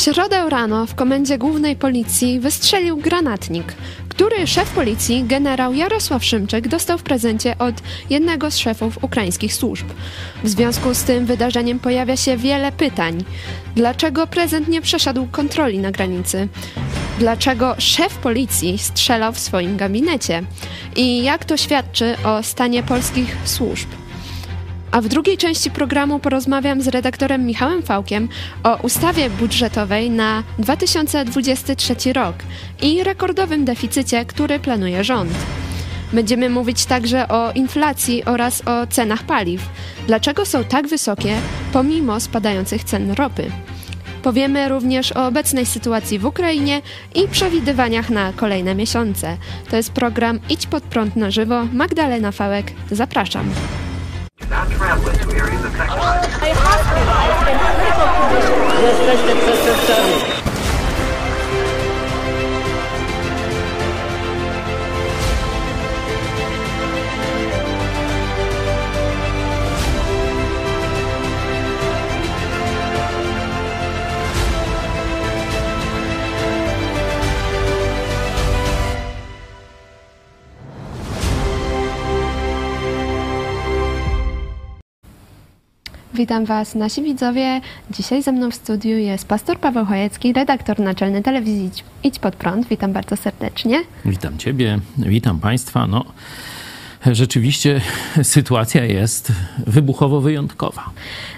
środę rano w komendzie głównej policji wystrzelił granatnik, który szef policji, generał Jarosław Szymczyk, dostał w prezencie od jednego z szefów ukraińskich służb. W związku z tym wydarzeniem pojawia się wiele pytań. Dlaczego prezent nie przeszedł kontroli na granicy? Dlaczego szef policji strzelał w swoim gabinecie? I jak to świadczy o stanie polskich służb? A w drugiej części programu porozmawiam z redaktorem Michałem Fałkiem o ustawie budżetowej na 2023 rok i rekordowym deficycie, który planuje rząd. Będziemy mówić także o inflacji oraz o cenach paliw. Dlaczego są tak wysokie pomimo spadających cen ropy? Powiemy również o obecnej sytuacji w Ukrainie i przewidywaniach na kolejne miesiące. To jest program Idź pod prąd na żywo. Magdalena Fałek, zapraszam. Not traveling to areas affected I have to. has been. Yes, yes, yes. Witam Was, nasi widzowie. Dzisiaj ze mną w studiu jest pastor Paweł Chojecki, redaktor naczelny telewizji Idź- Pod Prąd. Witam bardzo serdecznie. Witam Ciebie, witam Państwa. No, rzeczywiście sytuacja jest wybuchowo wyjątkowa.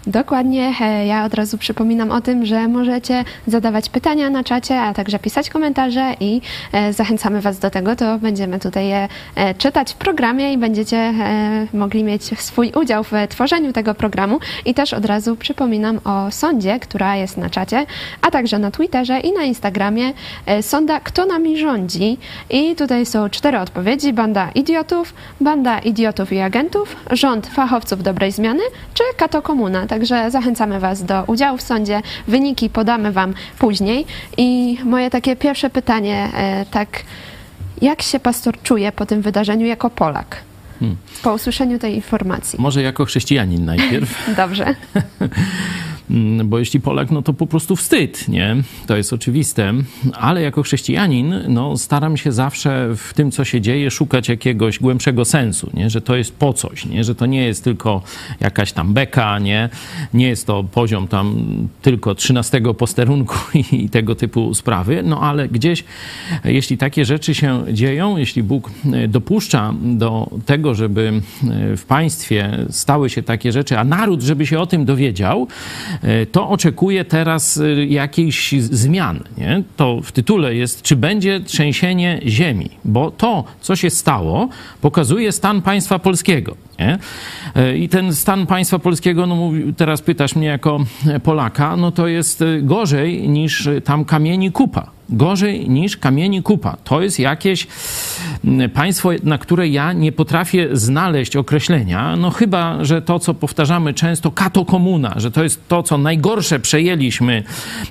Dokładnie, ja od razu przypominam o tym, że możecie zadawać pytania na czacie, a także pisać komentarze i e, zachęcamy Was do tego, to będziemy tutaj je e, czytać w programie i będziecie e, mogli mieć swój udział w tworzeniu tego programu. I też od razu przypominam o sądzie, która jest na czacie, a także na Twitterze i na Instagramie. Sonda Kto nami rządzi? I tutaj są cztery odpowiedzi. Banda idiotów, banda idiotów i agentów, rząd fachowców dobrej zmiany, czy kato komuna. Także zachęcamy Was do udziału w sądzie. Wyniki podamy Wam później. I moje takie pierwsze pytanie, e, tak jak się pastor czuje po tym wydarzeniu jako Polak? Po usłyszeniu tej informacji. Może jako chrześcijanin najpierw, Dobrze. Mm, bo jeśli Polak, no to po prostu wstyd, nie? To jest oczywiste, ale jako chrześcijanin, no staram się zawsze w tym, co się dzieje, szukać jakiegoś głębszego sensu, nie? Że to jest po coś, nie? Że to nie jest tylko jakaś tam beka, nie? Nie jest to poziom tam tylko 13 posterunku i, tego typu sprawy, no ale gdzieś, jeśli takie rzeczy się dzieją, jeśli Bóg e, dopuszcza do tego, żeby e, w państwie stały się takie rzeczy, a naród, żeby się o tym dowiedział, to oczekuje teraz e, jakiejś zmian. Nie? To w tytule jest, czy będzie trzęsienie ziemi, bo to, co się stało, pokazuje stan państwa polskiego. Nie? E, I ten stan państwa polskiego, no teraz pytasz mnie jako Polaka, no to jest e, gorzej niż tam kamieni kupa. Gorzej niż kamieni kupa. To jest jakieś mm, państwo, na które ja nie potrafię znaleźć określenia. No chyba, że to, co powtarzamy często, kato komuna, że to jest to, co najgorsze przejęliśmy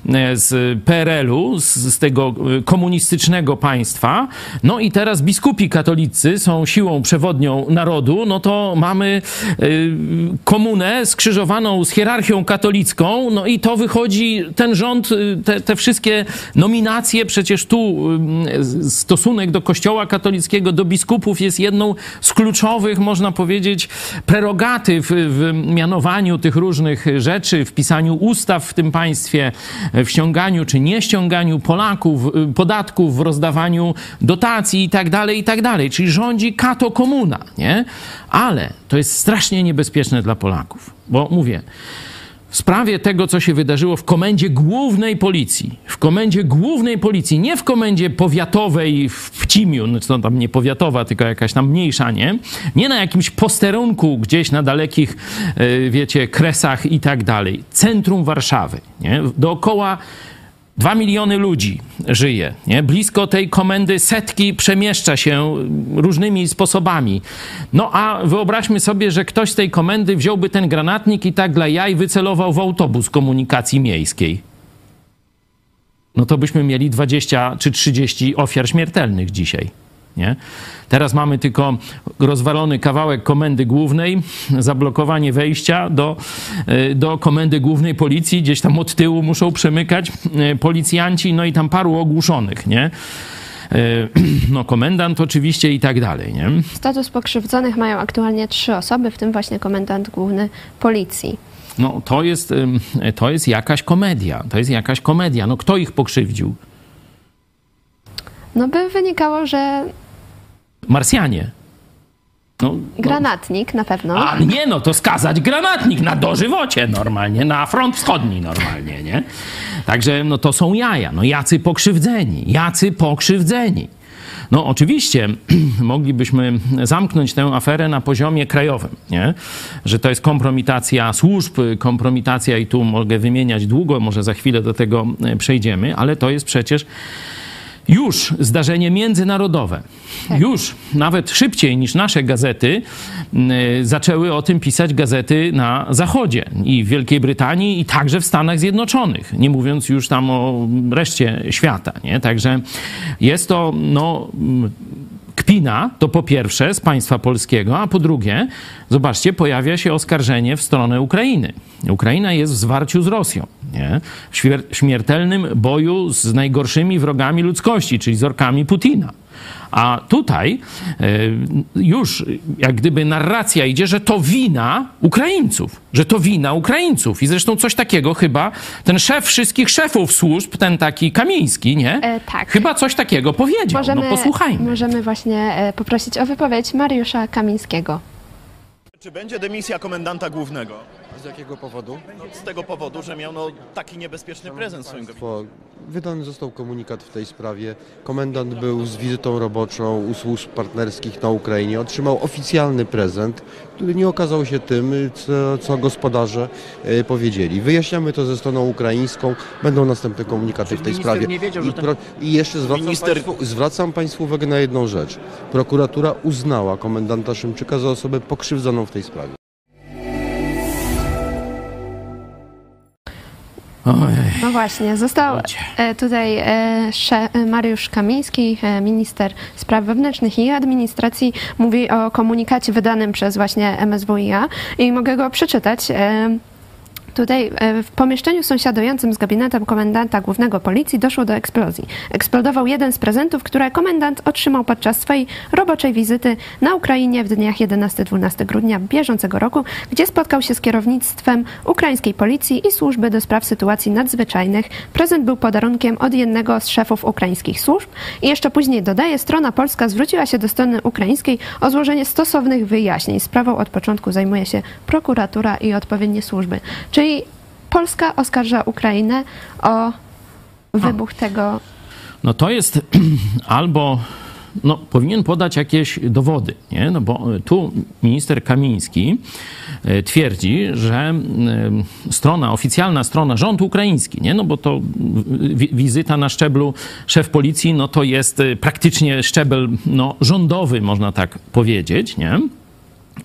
e, z PRL-u, z, z tego e, komunistycznego państwa. No i teraz biskupi katolicy są siłą przewodnią narodu, no to mamy e, komunę skrzyżowaną z hierarchią katolicką, no i to wychodzi, ten rząd, te, te wszystkie nominacje, przecież tu stosunek do kościoła katolickiego, do biskupów jest jedną z kluczowych, można powiedzieć, prerogatyw w mianowaniu tych różnych rzeczy, w pisaniu ustaw w tym państwie, w ściąganiu czy nieściąganiu Polaków, y, podatków, w rozdawaniu dotacji i tak dalej, i tak. Czyli rządzi kato komuna, nie? Ale to jest strasznie niebezpieczne dla Polaków, bo mówię, w sprawie tego, co się wydarzyło w komendzie głównej policji, w komendzie głównej policji, nie w komendzie powiatowej w Pcimiu, no to tam nie powiatowa, tylko jakaś tam mniejsza, nie? Nie na jakimś posterunku gdzieś na dalekich, e, wiecie, kresach i tak dalej. Centrum Warszawy, nie? Dookoła Dwa miliony ludzi żyje. Nie? Blisko tej komendy setki przemieszcza się różnymi sposobami. No a wyobraźmy sobie, że ktoś z tej komendy wziąłby ten granatnik i tak dla jaj wycelował w autobus komunikacji miejskiej. No to byśmy mieli 20 czy 30 ofiar śmiertelnych dzisiaj. Nie? Teraz mamy tylko rozwalony kawałek komendy głównej, zablokowanie wejścia do, e, do komendy głównej policji. Gdzieś tam od tyłu muszą przemykać e, policjanci, no i tam paru ogłuszonych, nie? E, no, komendant oczywiście i tak dalej, nie? Status pokrzywdzonych mają aktualnie trzy osoby, w tym właśnie komendant główny policji. No, to jest, to jest jakaś komedia. To jest jakaś komedia. No, kto ich pokrzywdził? No by wynikało, że Marsjanie. No, granatnik na pewno. A nie, no to skazać granatnik na dożywocie normalnie, na front wschodni normalnie, nie? Także no to są jaja, no jacy pokrzywdzeni, jacy pokrzywdzeni. No oczywiście moglibyśmy zamknąć tę aferę na poziomie krajowym, nie? że to jest kompromitacja służb, kompromitacja i tu mogę wymieniać długo, może za chwilę do tego przejdziemy, ale to jest przecież już zdarzenie międzynarodowe, tak. już nawet szybciej niż nasze gazety y, zaczęły o tym pisać gazety na Zachodzie i w Wielkiej Brytanii i także w Stanach Zjednoczonych, nie mówiąc już tam o reszcie świata. Nie? Także jest to no, kpina, to po pierwsze z państwa polskiego, a po drugie, zobaczcie, pojawia się oskarżenie w stronę Ukrainy. Ukraina jest w zwarciu z Rosją, nie? w śmiertelnym boju z najgorszymi wrogami ludzkości, czyli z orkami Putina. A tutaj e, już jak gdyby narracja idzie, że to wina Ukraińców, że to wina Ukraińców. I zresztą coś takiego chyba ten szef wszystkich szefów służb, ten taki Kamiński, nie? E, tak. Chyba coś takiego powiedział. Możemy, no posłuchajmy. Możemy właśnie e, poprosić o wypowiedź Mariusza Kamińskiego. Czy będzie dymisja komendanta głównego? Z jakiego powodu? No, z tego powodu, że miał no, taki niebezpieczny prezent w swoim gabinecie. Wydany został komunikat w tej sprawie. Komendant był z wizytą roboczą u służb partnerskich na Ukrainie. Otrzymał oficjalny prezent, który nie okazał się tym, co, co gospodarze e, powiedzieli. Wyjaśniamy to ze stroną ukraińską. Będą następne komunikaty w tej sprawie. Nie wiedział, I, pro, I jeszcze zwracam, minister... państwu, zwracam Państwu uwagę na jedną rzecz. Prokuratura uznała komendanta Szymczyka za osobę pokrzywdzoną w tej sprawie. Ojej. No właśnie, został e, tutaj e, Mariusz Kamiński, e, minister spraw wewnętrznych i administracji, mówi o komunikacie wydanym przez właśnie MSWiA i mogę go przeczytać. Tutaj e, w pomieszczeniu sąsiadującym z gabinetem komendanta głównego policji doszło do eksplozji. Eksplodował jeden z prezentów, które komendant otrzymał podczas swojej roboczej wizyty na Ukrainie w dniach 11-12 grudnia bieżącego roku, gdzie spotkał się z kierownictwem ukraińskiej policji i służby do spraw sytuacji nadzwyczajnych. Prezent był podarunkiem od jednego z szefów ukraińskich służb i jeszcze później dodaje, strona polska zwróciła się do strony ukraińskiej o złożenie stosownych wyjaśnień. Sprawą od początku zajmuje się prokuratura i odpowiednie służby. Czy Czyli Polska oskarża Ukrainę o wybuch tego. No to jest albo no, powinien podać jakieś dowody, nie? No bo tu minister Kamiński e, twierdzi, że e, strona, oficjalna strona, rząd ukraiński, nie? No bo to wizyta na szczeblu szef policji, no to jest e, praktycznie szczebel no, rządowy, można tak powiedzieć, nie?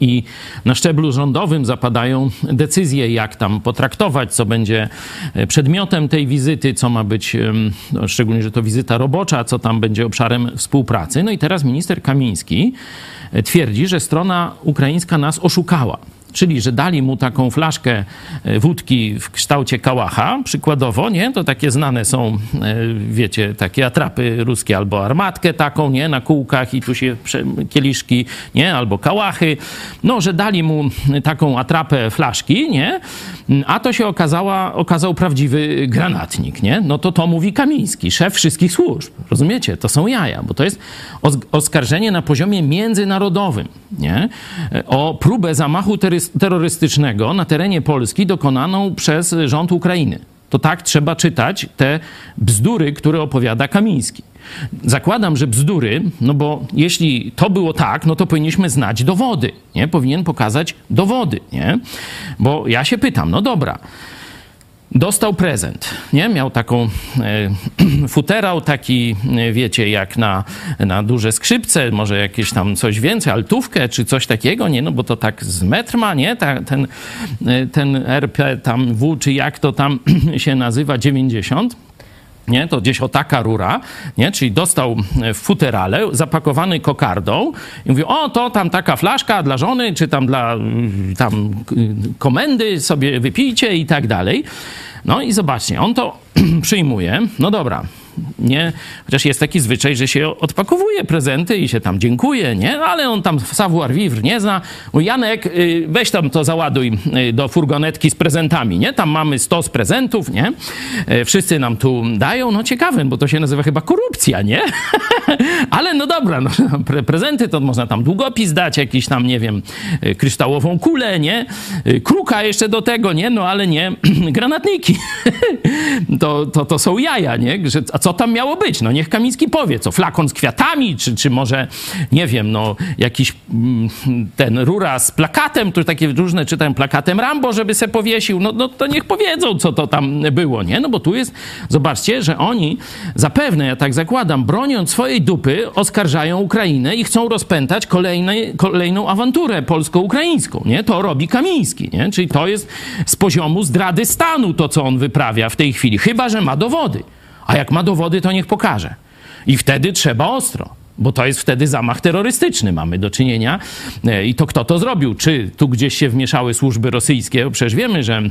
I na szczeblu rządowym zapadają decyzje, jak tam potraktować, co będzie e, przedmiotem tej wizyty, co ma być, no, szczególnie, że to wizyta robocza, co tam będzie obszarem współpracy. No i teraz minister Kamiński e, twierdzi, że strona ukraińska nas oszukała czyli że dali mu taką flaszkę e, wódki w kształcie kałacha, przykładowo, nie? To takie znane są, e, wiecie, takie atrapy ruskie, albo armatkę taką, nie? Na kółkach i tu się kieliszki, nie? Albo kałachy. No, że dali mu taką atrapę flaszki, nie? A to się okazała, okazał prawdziwy granatnik, nie? No to to mówi Kamiński, szef wszystkich służb. Rozumiecie? To są jaja, bo to jest oskarżenie na poziomie międzynarodowym, nie? E, o próbę zamachu terrorystycznego na terenie Polski dokonaną przez rząd Ukrainy. To tak trzeba czytać te bzdury, które opowiada Kamiński. Zakładam, że bzdury, no bo jeśli to było tak, no to powinniśmy znać dowody, nie? Powinien pokazać dowody, nie? Bo ja się pytam, no dobra, dostał prezent, nie? Miał taką e, futerał taki, e, wiecie, jak na, na duże skrzypce, może jakieś tam coś więcej, altówkę czy coś takiego, nie? No bo to tak z metr ma, nie? Ta, ten, e, ten RP tam W, czy jak to tam się nazywa, 90 nie? To gdzieś o taka rura, nie? Czyli dostał w futerale zapakowany kokardą i mówi, o, to tam taka flaszka dla żony, czy tam dla mm, tam komendy sobie wypijcie i tak dalej. No i zobaczcie, on to przyjmuje. No dobra, nie, chociaż jest taki zwyczaj, że się odpakowuje prezenty i się tam dziękuje, nie? Ale on tam savoir vivre nie zna. Mówi, Janek, y, weź tam to załaduj y, do furgonetki z prezentami, nie? Tam mamy 100 z prezentów, nie? Y, wszyscy nam tu dają, no ciekawe, bo to się nazywa chyba korupcja, nie? Ale no dobra, no, pre prezenty to można tam długopis dać, jakiś tam, nie wiem, kryształową kulę, nie? Kruka jeszcze do tego, nie? No ale nie granatniki. to, to, to są jaja, nie? A co tam miało być? No niech Kamiński powie, co flakon z kwiatami, czy, czy może, nie wiem, no jakiś mm, ten rura z plakatem, tu takie różne czytałem, plakatem Rambo, żeby se powiesił, no, no to niech powiedzą, co to tam było, nie? No bo tu jest, zobaczcie, że oni zapewne, ja tak zakładam, broniąc swojej dupy, oskarżają Ukrainę i chcą rozpętać kolejne, kolejną awanturę polsko-ukraińską, nie? To robi Kamiński, nie? Czyli to jest z poziomu zdrady stanu to, co on wyprawia w tej chwili, chyba, że ma dowody. A jak ma dowody, to niech pokaże. I wtedy trzeba ostro bo to jest wtedy zamach terrorystyczny. Mamy do czynienia. E, I to kto to zrobił? Czy tu gdzieś się wmieszały służby rosyjskie? Przecież wiemy, że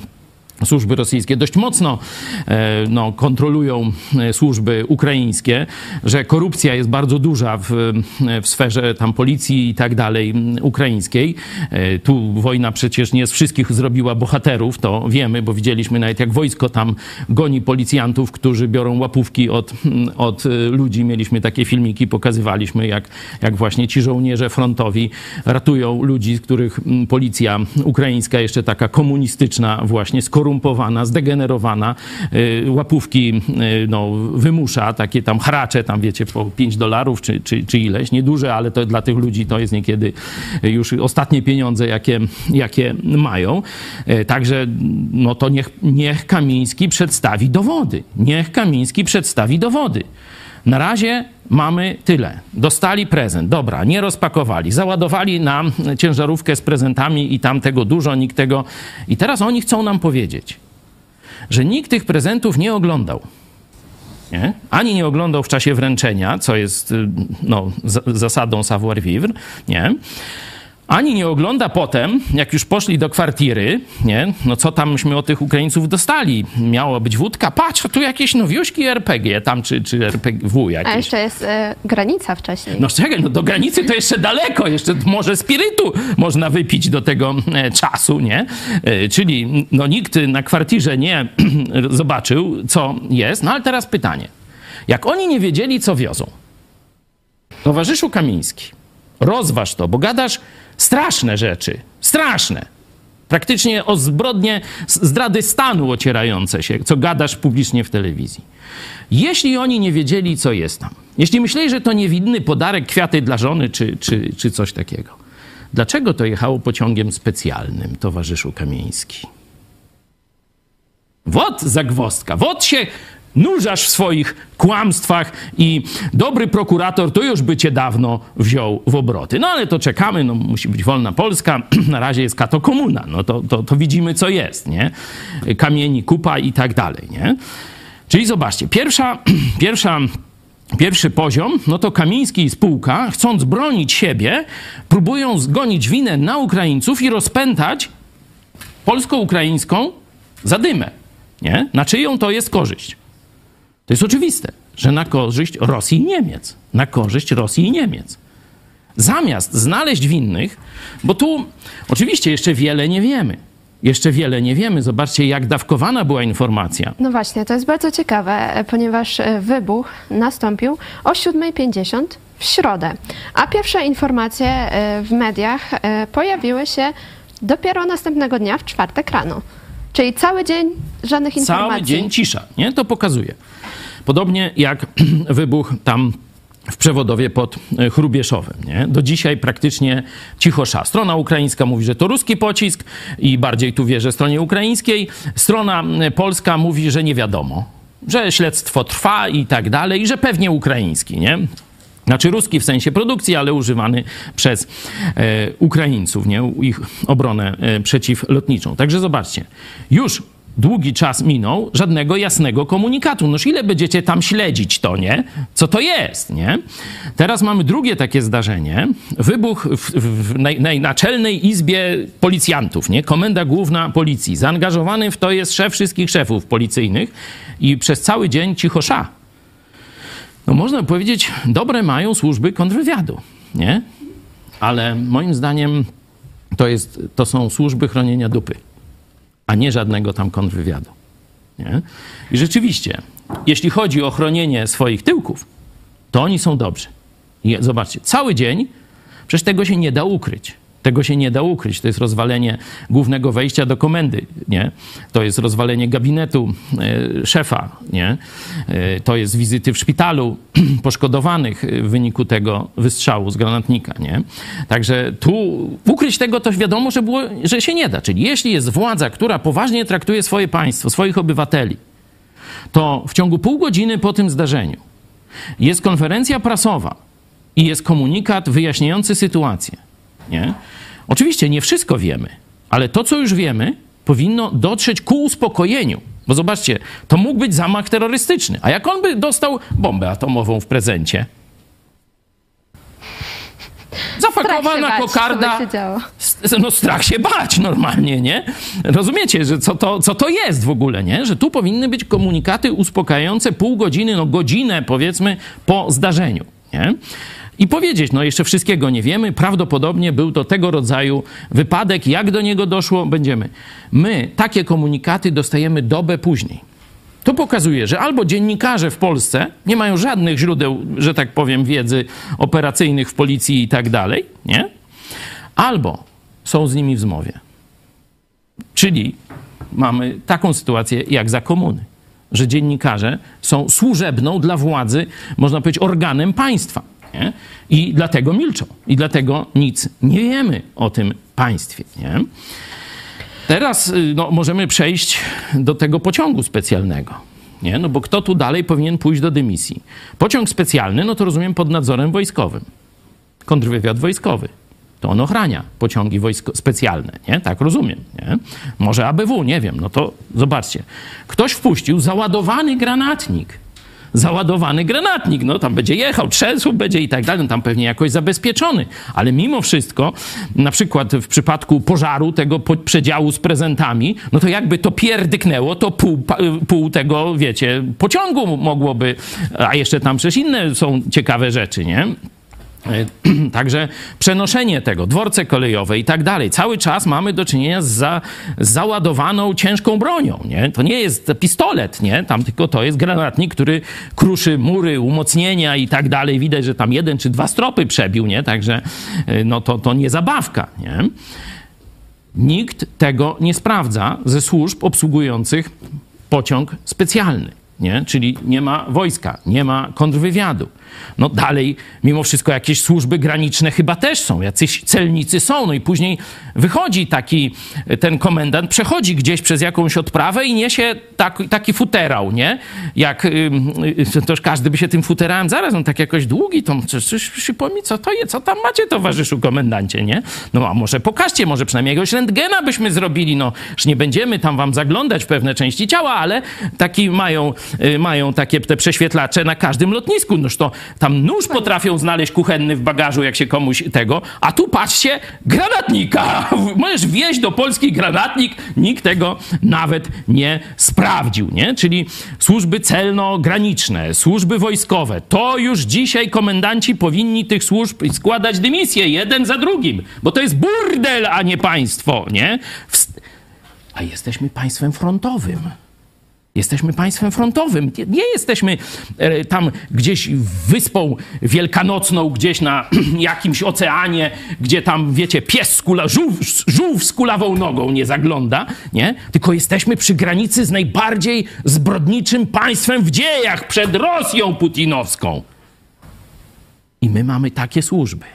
służby rosyjskie dość mocno e, no, kontrolują e, służby ukraińskie, że korupcja jest bardzo duża w, e, w sferze tam policji i tak dalej ukraińskiej. Tu wojna przecież nie z wszystkich zrobiła bohaterów, to wiemy, bo widzieliśmy nawet jak wojsko tam goni policjantów, którzy biorą łapówki od, od ludzi. Mieliśmy takie filmiki, pokazywaliśmy jak, jak właśnie ci żołnierze frontowi ratują ludzi, z których policja ukraińska jeszcze taka komunistyczna właśnie skorumpowała skorumpowana, zdegenerowana, y, łapówki y, no, wymusza, takie tam hracze, tam wiecie, po 5 dolarów czy, czy, czy ileś, nieduże, ale to dla tych ludzi to jest niekiedy już ostatnie pieniądze, jakie, jakie mają. Y, także no to niech, niech Kamiński przedstawi dowody. Niech Kamiński przedstawi dowody. Na razie mamy tyle. Dostali prezent, dobra, nie rozpakowali, załadowali nam ciężarówkę z prezentami i tam tego dużo, nikt tego. I teraz oni chcą nam powiedzieć, że nikt tych prezentów nie oglądał. Nie? Ani nie oglądał w czasie wręczenia, co jest no, zasadą savoir vivre, nie? Ani nie ogląda potem, jak już poszli do kwartiry, nie? No co tam myśmy od tych Ukraińców dostali? Miało być wódka, patrz, tu jakieś nowiuszki RPG tam, czy, czy RPW jakieś. A jeszcze jest e, granica wcześniej. No czekaj, no do granicy to jeszcze daleko, jeszcze może spirytu można wypić do tego e, czasu, nie? E, czyli no nikt na kwartirze nie zobaczył, co jest. No ale teraz pytanie. Jak oni nie wiedzieli, co wiozą, towarzyszu Kamiński, rozważ to, bo gadasz Straszne rzeczy, straszne. Praktycznie o zbrodnie zdrady stanu ocierające się, co gadasz publicznie w telewizji. Jeśli oni nie wiedzieli, co jest tam, jeśli myśleli, że to niewinny podarek, kwiaty dla żony czy, czy, czy coś takiego, dlaczego to jechało pociągiem specjalnym, towarzyszu Kamieński? Wod zagwostka, wod się nurzasz w swoich kłamstwach i dobry prokurator to już by cię dawno wziął w obroty. No ale to czekamy, no musi być wolna Polska, na razie jest kato komuna, no to, to, to widzimy co jest, nie? Kamieni, kupa i tak dalej, nie? Czyli zobaczcie, pierwsza, pierwsza Pierwszy poziom, no to Kamiński i spółka, chcąc bronić siebie, próbują zgonić winę na Ukraińców i rozpętać polsko-ukraińską zadymę. Nie? Na czyją to jest korzyść? To jest oczywiste, że na korzyść Rosji i Niemiec. Na korzyść Rosji i Niemiec. Zamiast znaleźć winnych, bo tu oczywiście jeszcze wiele nie wiemy. Jeszcze wiele nie wiemy. Zobaczcie, jak dawkowana była informacja. No właśnie, to jest bardzo ciekawe, ponieważ e, wybuch nastąpił o 7.50 w środę, a pierwsze informacje e, w mediach e, pojawiły się dopiero następnego dnia, w czwartek rano. Czyli cały dzień żadnych informacji. Cały dzień cisza, nie? To pokazuje. Podobnie jak wybuch tam w przewodowie pod Chrubieszowem. Nie? Do dzisiaj praktycznie cichosza. Strona ukraińska mówi, że to ruski pocisk i bardziej tu wierzę stronie ukraińskiej. Strona polska mówi, że nie wiadomo, że śledztwo trwa i tak dalej, i że pewnie ukraiński, nie? Znaczy ruski w sensie produkcji, ale używany przez e, Ukraińców, nie? Ich obronę e, przeciwlotniczą. Także zobaczcie, już długi czas minął, żadnego jasnego komunikatu. Noż ile będziecie tam śledzić to, nie? Co to jest, nie? Teraz mamy drugie takie zdarzenie. Wybuch w, w, w naj, naczelnej izbie policjantów, nie? Komenda Główna Policji. Zaangażowany w to jest szef wszystkich szefów policyjnych i przez cały dzień cichosza. No można powiedzieć, dobre mają służby kontrwywiadu, nie? Ale moim zdaniem to, jest, to są służby chronienia dupy a nie żadnego tam kontrwywiadu. Nie? I rzeczywiście, jeśli chodzi o chronienie swoich tyłków, to oni są dobrzy. I zobaczcie, cały dzień, przecież tego się nie da ukryć. Tego się nie da ukryć. To jest rozwalenie głównego wejścia do komendy, nie? To jest rozwalenie gabinetu e, szefa, nie? E, to jest wizyty w szpitalu poszkodowanych w wyniku tego wystrzału z granatnika, nie? Także tu ukryć tego to wiadomo, że, było, że się nie da. Czyli jeśli jest władza, która poważnie traktuje swoje państwo, swoich obywateli, to w ciągu pół godziny po tym zdarzeniu jest konferencja prasowa i jest komunikat wyjaśniający sytuację nie? Oczywiście nie wszystko wiemy, ale to, co już wiemy, powinno dotrzeć ku uspokojeniu. Bo zobaczcie, to mógł być zamach terrorystyczny. A jak on by dostał bombę atomową w prezencie? Zapakowana kokarda. No strach się bać normalnie, nie? Rozumiecie, że co to, co to jest w ogóle, nie? Że tu powinny być komunikaty uspokajające pół godziny, no godzinę powiedzmy po zdarzeniu, nie? I powiedzieć, no jeszcze wszystkiego nie wiemy, prawdopodobnie był to tego rodzaju wypadek, jak do niego doszło, będziemy. My takie komunikaty dostajemy dobę później. To pokazuje, że albo dziennikarze w Polsce nie mają żadnych źródeł, że tak powiem, wiedzy operacyjnych w policji i tak dalej, nie? Albo są z nimi w zmowie. Czyli mamy taką sytuację jak za komuny, że dziennikarze są służebną dla władzy, można powiedzieć, organem państwa. Nie? I dlatego milczą. I dlatego nic nie wiemy o tym państwie. Nie? Teraz y, no, możemy przejść do tego pociągu specjalnego. Nie? No bo kto tu dalej powinien pójść do dymisji? Pociąg specjalny, no to rozumiem pod nadzorem wojskowym. Kontrwywiad wojskowy. To on ochrania pociągi wojsko specjalne, nie? Tak rozumiem, nie? Może ABW, nie wiem, no to zobaczcie. Ktoś wpuścił załadowany granatnik załadowany granatnik. No tam będzie jechał, trzęsł będzie i tak dalej, tam pewnie jakoś zabezpieczony. Ale mimo wszystko, na przykład w przypadku pożaru tego przedziału z prezentami, no to jakby to pierdyknęło, to pół, pół tego, wiecie, pociągu mogłoby, a jeszcze tam przecież inne są ciekawe rzeczy, nie? E, także przenoszenie tego, dworce kolejowe i tak dalej. Cały czas mamy do czynienia z, za, z załadowaną ciężką bronią. Nie? To nie jest pistolet, nie? Tam tylko to jest granatnik, który kruszy mury, umocnienia i tak dalej. Widać, że tam jeden czy dwa stropy przebił, nie? Także e, no to, to nie zabawka, nie? Nikt tego nie sprawdza ze służb obsługujących pociąg specjalny. Nie? Czyli nie ma wojska, nie ma kontrwywiadu. No dalej, mimo wszystko, jakieś służby graniczne chyba też są, jacyś celnicy są. No i później wychodzi taki ten komendant, przechodzi gdzieś przez jakąś odprawę i niesie taki, taki futerał, nie? Jak yy, toż każdy by się tym futerałem zaraz, on tak jakoś długi, to przypomnij, co to jest, co tam macie, towarzyszu komendancie, nie? No a może pokażcie, może przynajmniej jakiegoś rentgena byśmy zrobili, no, że nie będziemy tam wam zaglądać w pewne części ciała, ale taki mają, yy, mają takie te prześwietlacze na każdym lotnisku, noż to tam nóż potrafią znaleźć kuchenny w bagażu, jak się komuś tego, a tu patrzcie, granatnika. Możesz wieźć do Polski granatnik, nikt tego nawet nie sprawdził, nie? Czyli służby celno-graniczne, służby wojskowe, to już dzisiaj komendanci powinni tych służb składać dymisję jeden za drugim, bo to jest burdel, a nie państwo, nie? A jesteśmy państwem frontowym. Jesteśmy państwem frontowym. Nie jesteśmy e, tam gdzieś wyspą wielkanocną, gdzieś na jakimś oceanie, gdzie tam, wiecie, pies z kula, żółw, żółw z kulawą nogą nie zagląda, nie? Tylko jesteśmy przy granicy z najbardziej zbrodniczym państwem w dziejach przed Rosją putinowską. I my mamy takie służby.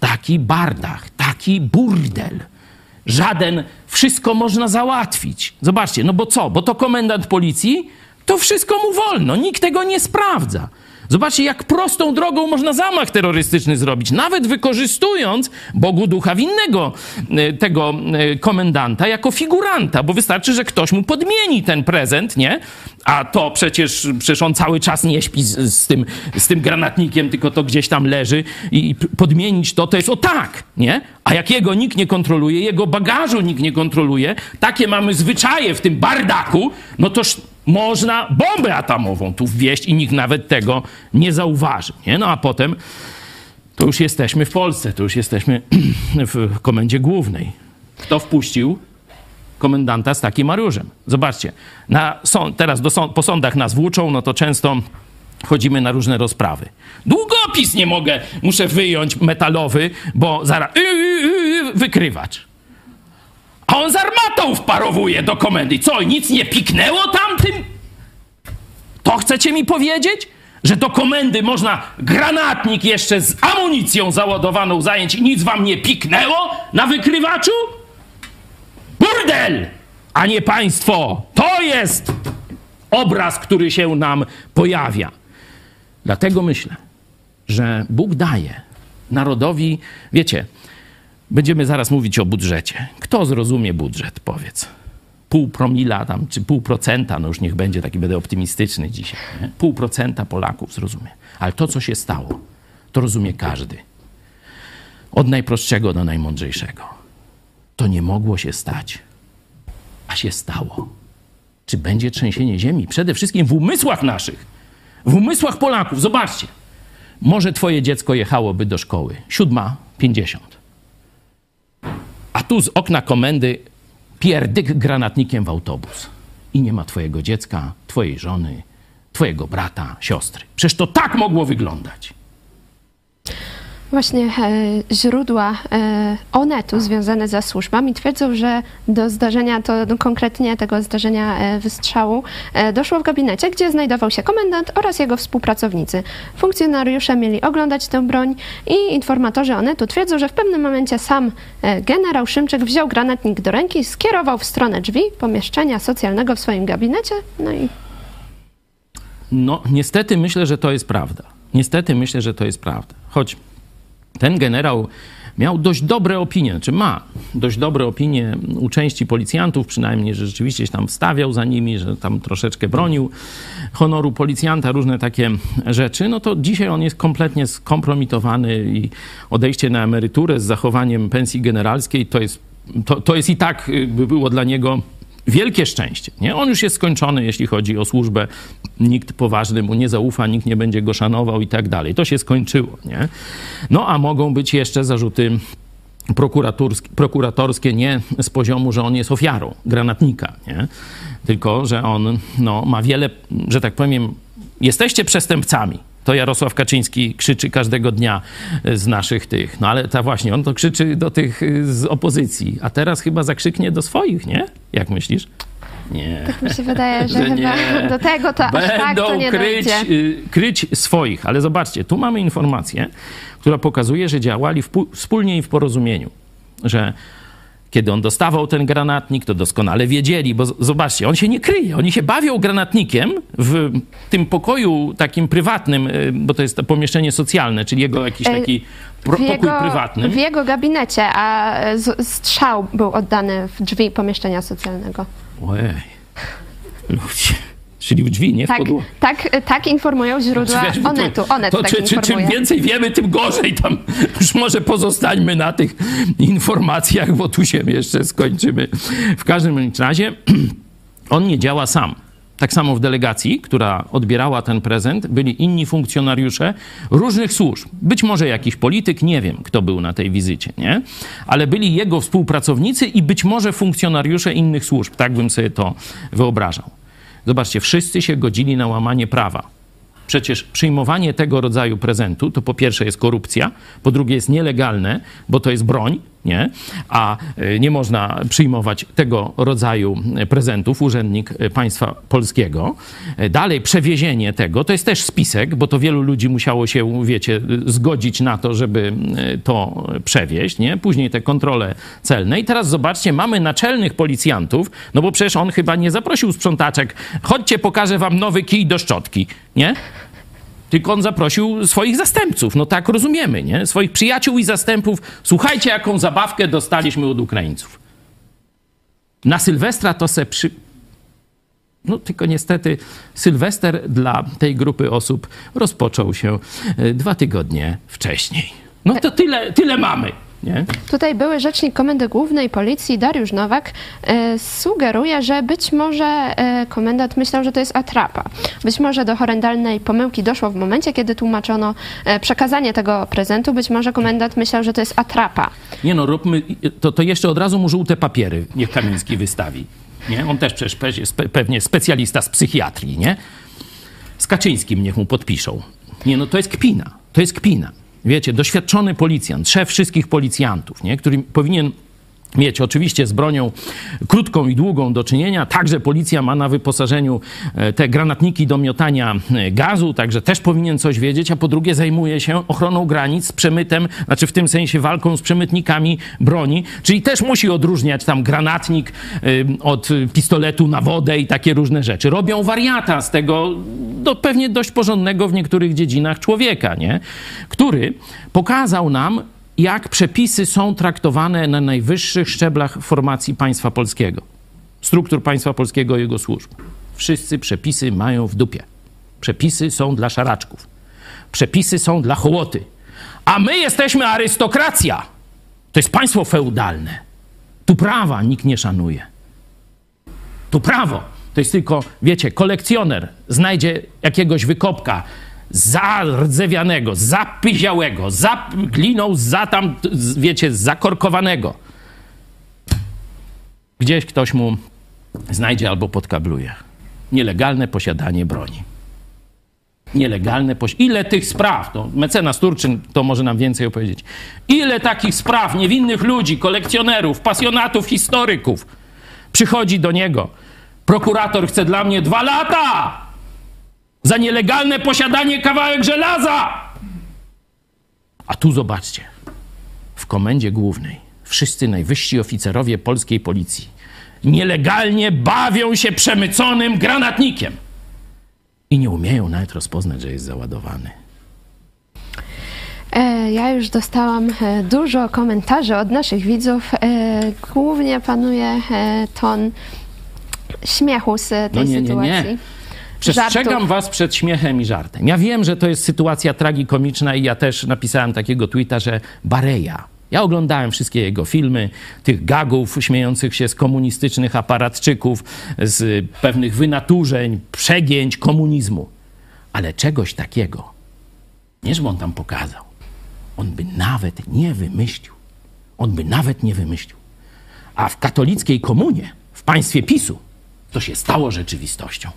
Taki bardach, taki burdel żaden, wszystko można załatwić. Zobaczcie, no bo co? Bo to komendant policji, to wszystko mu wolno, nikt tego nie sprawdza. Zobaczcie, jak prostą drogą można zamach terrorystyczny zrobić, nawet wykorzystując Bogu ducha winnego e, tego e, komendanta jako figuranta, bo wystarczy, że ktoś mu podmieni ten prezent, nie? A to przecież, przecież on cały czas nie śpi z, z, tym, z tym granatnikiem, tylko to gdzieś tam leży i podmienić to, to jest o tak, nie? A jakiego nikt nie kontroluje, jego bagażu nikt nie kontroluje, takie mamy zwyczaje w tym bardaku, no toż można bombę atomową tu wwieźć i nikt nawet tego nie zauważy. Nie? No a potem to już jesteśmy w Polsce, to już jesteśmy w komendzie głównej. Kto wpuścił komendanta z takim Mariuszem? Zobaczcie, na sąd, teraz do sąd, po sądach nas włóczą, no to często chodzimy na różne rozprawy. Długopis nie mogę, muszę wyjąć metalowy, bo zaraz yy, yy, yy, wykrywacz. On z armatą wparowuje do komendy. Co, nic nie piknęło tamtym? To chcecie mi powiedzieć? Że do komendy można granatnik jeszcze z amunicją załadowaną zająć i nic wam nie piknęło na wykrywaczu? Burdel, a nie państwo. To jest obraz, który się nam pojawia. Dlatego myślę, że Bóg daje narodowi, wiecie, Będziemy zaraz mówić o budżecie. Kto zrozumie budżet, powiedz? Pół promila tam, czy pół procenta, no już niech będzie, taki będę optymistyczny dzisiaj. Nie? Pół procenta Polaków zrozumie. Ale to, co się stało, to rozumie każdy. Od najprostszego do najmądrzejszego. To nie mogło się stać, a się stało. Czy będzie trzęsienie ziemi? Przede wszystkim w umysłach naszych, w umysłach Polaków. Zobaczcie. Może twoje dziecko jechałoby do szkoły. Siódma, pięćdziesiąt tu z okna komendy pierdyk granatnikiem w autobus. I nie ma twojego dziecka, twojej żony, twojego brata, siostry. Przecież to tak mogło wyglądać. Właśnie e, źródła e, Onetu związane ze służbami twierdzą, że do zdarzenia, to konkretnie tego zdarzenia e, wystrzału, doszło w gabinecie, gdzie znajdował się komendant oraz jego współpracownicy. Funkcjonariusze mieli oglądać tę broń i informatorzy Onetu twierdzą, że w pewnym momencie sam generał Szymczyk wziął granatnik do ręki, skierował w stronę drzwi pomieszczenia socjalnego w swoim gabinecie, no i... No, niestety myślę, że to jest prawda. Niestety myślę, że to jest prawda. Choć ten generał miał dość dobre opinie, czy ma dość dobre opinie u części policjantów, przynajmniej, że rzeczywiście się tam wstawiał za nimi, że tam troszeczkę bronił honoru policjanta, różne takie rzeczy, no to dzisiaj on jest kompletnie skompromitowany i odejście na emeryturę z zachowaniem pensji generalskiej to jest, to, to jest i tak by było dla niego wielkie szczęście. Nie? On już jest skończony, jeśli chodzi o służbę. Nikt poważny mu nie zaufa, nikt nie będzie go szanował i tak dalej. To się skończyło. Nie? No a mogą być jeszcze zarzuty prokuratorskie nie z poziomu, że on jest ofiarą granatnika, nie? tylko że on no, ma wiele, że tak powiem, jesteście przestępcami. To Jarosław Kaczyński krzyczy każdego dnia z naszych tych. No ale ta właśnie, on to krzyczy do tych z opozycji, a teraz chyba zakrzyknie do swoich, nie? Jak myślisz? Nie. Tak mi się wydaje, że, że chyba nie. do tego to Będą aż tak to nie kryć, dojdzie. Y, kryć swoich. Ale zobaczcie, tu mamy informację, która pokazuje, że działali wspólnie i w porozumieniu. Że kiedy on dostawał ten granatnik, to doskonale wiedzieli, bo zobaczcie, on się nie kryje. Oni się bawią granatnikiem w tym pokoju takim prywatnym, y, bo to jest to pomieszczenie socjalne, czyli jego jakiś taki pro, pokój jego, prywatny. W jego gabinecie, a strzał był oddany w drzwi pomieszczenia socjalnego. Ojej. Ludzie. Czyli w drzwi, nie w tak. Tak, tak informują źródła Wiesz, Onetu. Onet to, tak czy, czy, czym więcej wiemy, tym gorzej. Tam już może pozostańmy na tych informacjach, bo tu się jeszcze skończymy. W każdym razie on nie działa sam. Tak samo w delegacji, która odbierała ten prezent, byli inni funkcjonariusze różnych służb. Być może jakiś polityk, nie wiem, kto był na tej wizycie, nie? Ale byli jego współpracownicy i być może funkcjonariusze innych służb. Tak bym sobie to wyobrażał. Zobaczcie, wszyscy się godzili na łamanie prawa. Przecież przyjmowanie tego rodzaju prezentu to po pierwsze jest korupcja, po drugie jest nielegalne, bo to jest broń, nie? a e, nie można przyjmować tego rodzaju prezentów urzędnik e, państwa polskiego. Dalej przewiezienie tego, to jest też spisek, bo to wielu ludzi musiało się, wiecie, zgodzić na to, żeby to przewieźć. Nie? Później te kontrole celne. I teraz zobaczcie, mamy naczelnych policjantów, no bo przecież on chyba nie zaprosił sprzątaczek, chodźcie, pokażę wam nowy kij do szczotki, nie? Tylko on zaprosił swoich zastępców. No tak rozumiemy, nie? Swoich przyjaciół i zastępów. Słuchajcie, jaką zabawkę dostaliśmy od Ukraińców. Na Sylwestra to se przy... No tylko niestety Sylwester dla tej grupy osób rozpoczął się e, dwa tygodnie wcześniej. No to tyle, tyle mamy. Nie? Tutaj były rzecznik Komendy Głównej Policji Dariusz Nowak e, sugeruje, że być może e, komendant myślał, że to jest atrapa. Być może do horrendalnej pomyłki doszło w momencie, kiedy tłumaczono e, przekazanie tego prezentu. Być może komendant myślał, że to jest atrapa. Nie no, róbmy, to, to jeszcze od razu mu żółte papiery niech Kamiński wystawi. Nie? On też przecież jest pe- pewnie specjalista z psychiatrii, nie? Z Kaczyńskim niech mu podpiszą. Nie no, to jest kpina. To jest kpina. Wiecie, doświadczony policjant, szef wszystkich policjantów, nie? który powinien mieć oczywiście z bronią krótką i długą do czynienia. Także policja ma na wyposażeniu e, te granatniki do miotania e, gazu, także też powinien coś wiedzieć, a po drugie zajmuje się ochroną granic, przemytem, znaczy w tym sensie walką z przemytnikami broni, czyli też musi odróżniać tam granatnik e, od pistoletu na wodę i takie różne rzeczy. Robią wariata z tego do pewnie dość porządnego w niektórych dziedzinach człowieka, nie? który pokazał nam, jak przepisy są traktowane na najwyższych szczeblach formacji państwa polskiego, struktur państwa polskiego i jego służb. Wszyscy przepisy mają w dupie. Przepisy są dla szaraczków. Przepisy są dla hołoty. A my jesteśmy arystokracja. To jest państwo feudalne. Tu prawa nikt nie szanuje. Tu prawo to jest tylko, wiecie, kolekcjoner znajdzie jakiegoś wykopka, zardzewianego, zapyziałego, za gliną, za tam, wiecie, zakorkowanego. Gdzieś ktoś mu znajdzie albo podkabluje. Nielegalne posiadanie broni. Nielegalne posiadanie. Ile tych spraw, to mecenas Turczyn to może nam więcej opowiedzieć. Ile takich spraw niewinnych ludzi, kolekcjonerów, pasjonatów, historyków przychodzi do niego. Prokurator chce dla mnie dwa lata! Za nielegalne posiadanie kawałek żelaza. A tu zobaczcie, w komendzie głównej wszyscy najwyżsi oficerowie polskiej policji nielegalnie bawią się przemyconym granatnikiem i nie umieją nawet rozpoznać, że jest załadowany. E, Ja już dostałam e, dużo komentarzy od naszych widzów. E, Głównie panuje ton śmiechu z tej No nie, nie, nie. Przestrzegam Żartów. was przed śmiechem i żartem. Ja wiem, że to jest sytuacja tragikomiczna i ja też napisałem takiego tweeta, że Bareja. Ja oglądałem wszystkie jego filmy, tych gagów śmiejących się z komunistycznych aparatczyków, z pewnych wynaturzeń, przegięć komunizmu. Ale czegoś takiego, nie żeby on tam pokazał, on by nawet nie wymyślił. On by nawet nie wymyślił. A w katolickiej komunie, w państwie PiSu, to się stało rzeczywistością.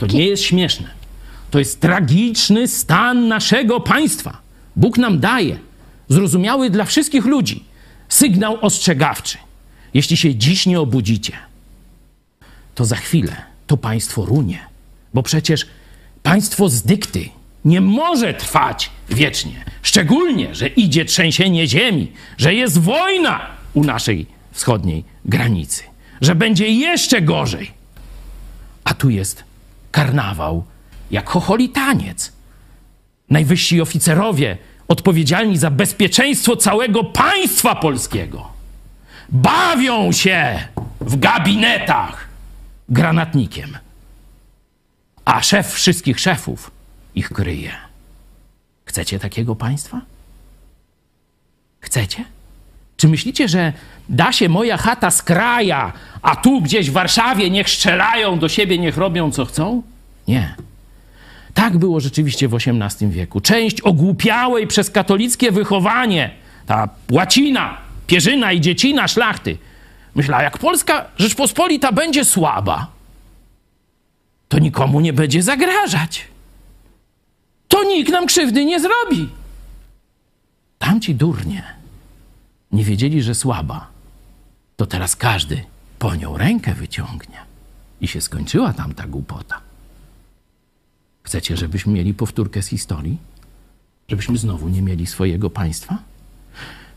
To nie jest śmieszne. To jest tragiczny stan naszego państwa. Bóg nam daje, zrozumiały dla wszystkich ludzi, sygnał ostrzegawczy. Jeśli się dziś nie obudzicie, to za chwilę to państwo runie. Bo przecież państwo z dykty nie może trwać wiecznie. Szczególnie, że idzie trzęsienie ziemi, że jest wojna u naszej wschodniej granicy, że będzie jeszcze gorzej. A tu jest karnawał jak chocholi taniec. Najwyżsi oficerowie odpowiedzialni za bezpieczeństwo całego państwa polskiego bawią się w gabinetach granatnikiem, a szef wszystkich szefów ich kryje. Chcecie takiego państwa? Chcecie? Czy myślicie, że da się moja chata z kraja, a tu gdzieś w Warszawie niech strzelają do siebie, niech robią co chcą? Nie. Tak było rzeczywiście w XVIII wieku. Część ogłupiałej przez katolickie wychowanie, ta łacina, pierzyna i dziecina szlachty, myślała, jak Polska Rzeczpospolita będzie słaba, to nikomu nie będzie zagrażać. To nikt nam krzywdy nie zrobi. Tamci durnie nie wiedzieli, że słaba, to teraz każdy po nią rękę wyciągnie. I się skończyła tam ta głupota. Chcecie, żebyśmy mieli powtórkę z historii? Żebyśmy znowu nie mieli swojego państwa?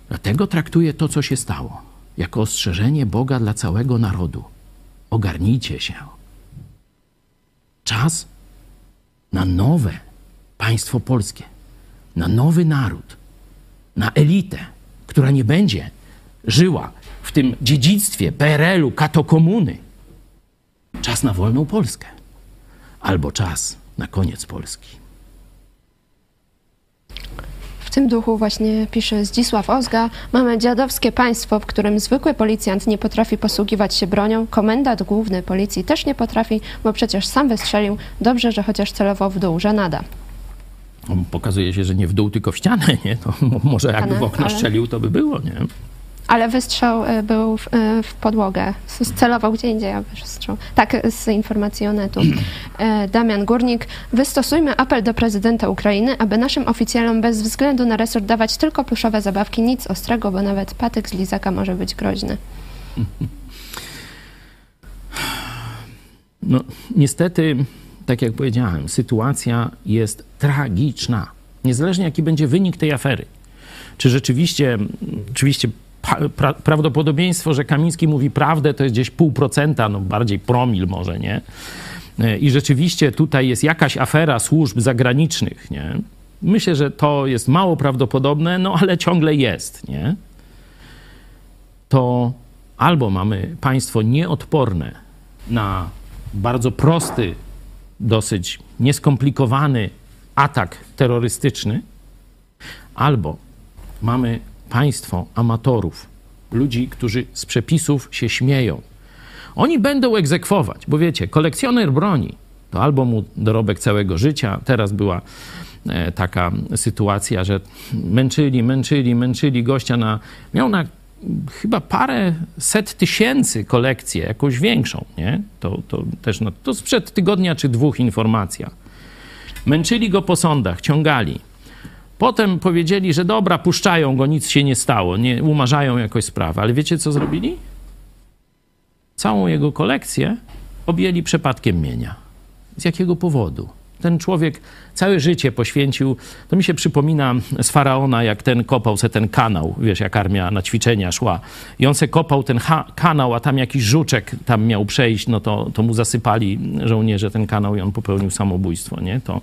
Dlatego traktuję to, co się stało, jako ostrzeżenie Boga dla całego narodu. Ogarnijcie się. Czas na nowe państwo polskie, na nowy naród, na elitę, która nie będzie żyła w tym dziedzictwie PRL-u, katokomuny. Czas na wolną Polskę albo czas na koniec Polski. W tym duchu właśnie pisze Zdzisław Ozga. Mamy dziadowskie państwo, w którym zwykły policjant nie potrafi posługiwać się bronią. Komendant główny policji też nie potrafi, bo przecież sam wystrzelił. Dobrze, że chociaż celował w dół, żenada. On Pokazuje się, że nie w dół, tylko w ścianę, nie? To mo- może jakby w okno ale- strzelił, to by było, nie? Ale wystrzał y, był w, y, w podłogę. Celował gdzie indziej, a wystrzał. Tak, y, z informacji Onetu. Damian Górnik. Wystosujmy apel do prezydenta Ukrainy, aby naszym oficjalom bez względu na resort dawać tylko pluszowe zabawki, nic ostrego, bo nawet patyk z lizaka może być groźny. No, niestety, tak jak powiedziałem, sytuacja jest tragiczna. Niezależnie jaki będzie wynik tej afery. Czy rzeczywiście, oczywiście pra, prawdopodobieństwo, że Kamiński mówi prawdę, to jest gdzieś pół procenta, no bardziej promil może, nie? I rzeczywiście tutaj jest jakaś afera służb zagranicznych, nie? Myślę, że to jest mało prawdopodobne, no ale ciągle jest, nie? To albo mamy państwo nieodporne na bardzo prosty, dosyć nieskomplikowany atak terrorystyczny, albo mamy państwo amatorów, ludzi, którzy z przepisów się śmieją. Oni będą egzekwować, bo wiecie, kolekcjoner broni to albo mu dorobek całego życia. Teraz była e, taka sytuacja, że męczyli, męczyli, męczyli gościa na. Miał na chyba parę set tysięcy kolekcję, jakąś większą, nie? To, to też no, to sprzed tygodnia czy dwóch informacja. Męczyli go po sądach, ciągali. Potem powiedzieli, że dobra, puszczają go, nic się nie stało, nie umarzają jakoś sprawę. Ale wiecie, co zrobili? Całą jego kolekcję objęli przepadkiem mienia. Z jakiego powodu? Ten człowiek całe życie poświęcił, to mi się przypomina z Faraona, jak ten kopał se ten kanał, wiesz, jak armia na ćwiczenia szła. I on se kopał ten kanał, a tam jakiś żuczek tam miał przejść, no to, to mu zasypali żołnierze ten kanał i on popełnił samobójstwo, nie? To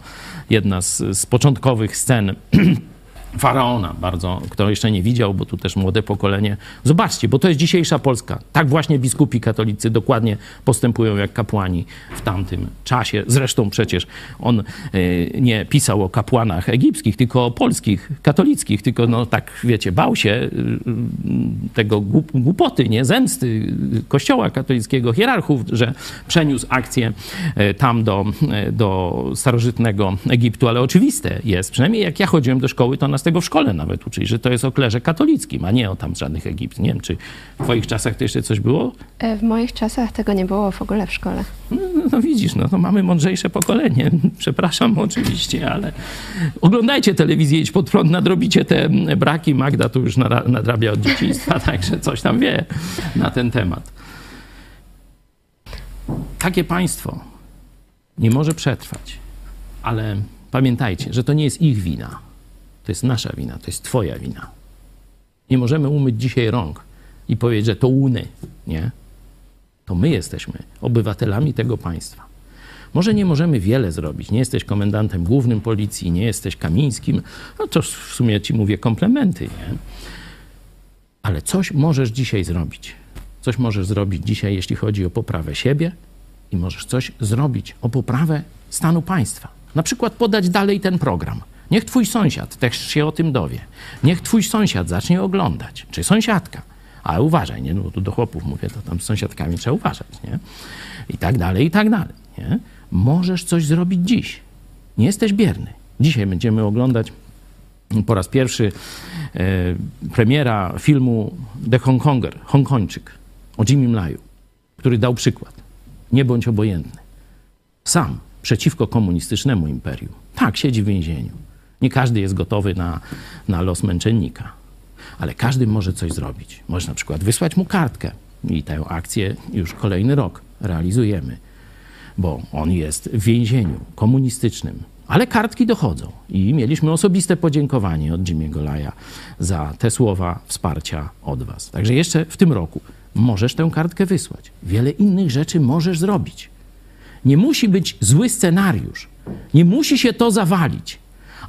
jedna z, z początkowych scen Faraona, bardzo, kto jeszcze nie widział, bo tu też młode pokolenie. Zobaczcie, bo to jest dzisiejsza Polska. Tak właśnie biskupi katolicy dokładnie postępują jak kapłani w tamtym czasie. Zresztą przecież on y, nie pisał o kapłanach egipskich, tylko o polskich, katolickich, tylko no tak, wiecie, bał się y, tego głup, głupoty, nie, zemsty kościoła katolickiego, hierarchów, że przeniósł akcję y, tam do, do starożytnego Egiptu, ale oczywiste jest, przynajmniej jak ja chodziłem do szkoły, to nas tego w szkole nawet uczyli, że to jest o klerze katolickim, a nie o tam żadnych Egipt. Nie wiem, czy w twoich czasach to jeszcze coś było? E, W moich czasach tego nie było w ogóle w szkole. No, no widzisz, no to mamy mądrzejsze pokolenie. Przepraszam oczywiście, ale oglądajcie telewizję, idź pod prąd, nadrobicie te braki. Magda tu już nadrabia od dzieciństwa, także coś tam wie na ten temat. Takie państwo nie może przetrwać, ale pamiętajcie, że to nie jest ich wina. To jest nasza wina, to jest twoja wina. Nie możemy umyć dzisiaj rąk i powiedzieć, że to Uny, nie? To my jesteśmy obywatelami tego państwa. Może nie możemy wiele zrobić. Nie jesteś komendantem głównym policji, nie jesteś Kamińskim. No to w sumie ci mówię komplementy, nie? Ale coś możesz dzisiaj zrobić. Coś możesz zrobić dzisiaj, jeśli chodzi o poprawę siebie i możesz coś zrobić o poprawę stanu państwa. Na przykład podać dalej ten program. Niech twój sąsiad też się o tym dowie. Niech twój sąsiad zacznie oglądać, czy sąsiadka. Ale uważaj, nie? No, tu do chłopów mówię, to tam z sąsiadkami trzeba uważać, nie? I tak dalej, i tak dalej, nie? Możesz coś zrobić dziś. Nie jesteś bierny. Dzisiaj będziemy oglądać po raz pierwszy e, premiera filmu The Hongkonger, Hongkończyk o Jimmy Mlaju, który dał przykład. Nie bądź obojętny. Sam przeciwko komunistycznemu imperium. Tak, siedzi w więzieniu. Nie każdy jest gotowy na, na los męczennika, ale każdy może coś zrobić. Może na przykład wysłać mu kartkę i tę akcję już kolejny rok realizujemy, bo on jest w więzieniu komunistycznym. Ale kartki dochodzą i mieliśmy osobiste podziękowanie od Jimmy'ego Laja za te słowa wsparcia od Was. Także jeszcze w tym roku możesz tę kartkę wysłać. Wiele innych rzeczy możesz zrobić. Nie musi być zły scenariusz. Nie musi się to zawalić.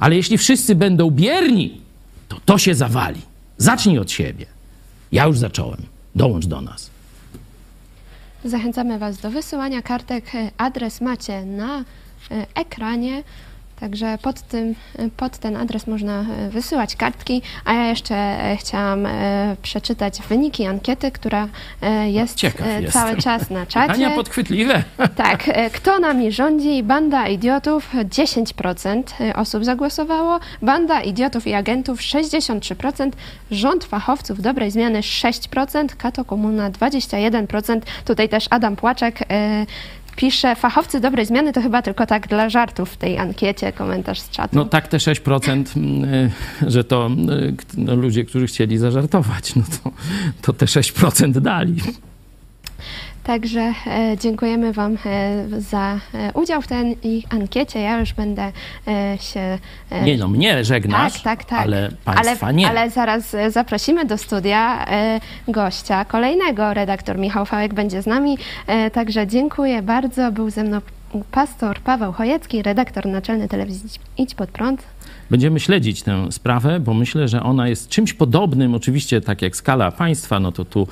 Ale jeśli wszyscy będą bierni, to to się zawali. Zacznij od siebie. Ja już zacząłem. Dołącz do nas. Zachęcamy Was do wysyłania kartek. Adres macie na e, ekranie. Także pod, tym, pod ten adres można e, wysyłać kartki, a ja jeszcze e, chciałam e, przeczytać wyniki ankiety, która jest Ciekaw e, jestem. cały czas na czacie. Pytania podchwytliwe. Tak, kto nami rządzi? Banda idiotów 10% osób zagłosowało, banda idiotów i agentów 63%, rząd fachowców dobrej zmiany 6%, Kato Komuna 21%. Tutaj też Adam Płaczek pisze, fachowcy dobrej zmiany to chyba tylko tak dla żartów w tej ankiecie, komentarz z czatu. No tak te 6%, mm, y, że to y, no, ludzie, którzy chcieli zażartować, no to, to te 6% dali. Także e, dziękujemy Wam e, za e, udział w tej ankiecie. Ja już będę się. Nie no, mnie żegnasz, tak, tak, tak. ale państwa ale, nie. Ale zaraz zaprosimy do studia gościa kolejnego. Redaktor Michał Fałek będzie z nami. Także dziękuję bardzo. Był ze mną pastor Paweł Chojecki, redaktor naczelny telewizji Idź Pod Prąd. Będziemy śledzić tę sprawę, bo myślę, że ona jest czymś podobnym, oczywiście tak jak skala państwa, no to tu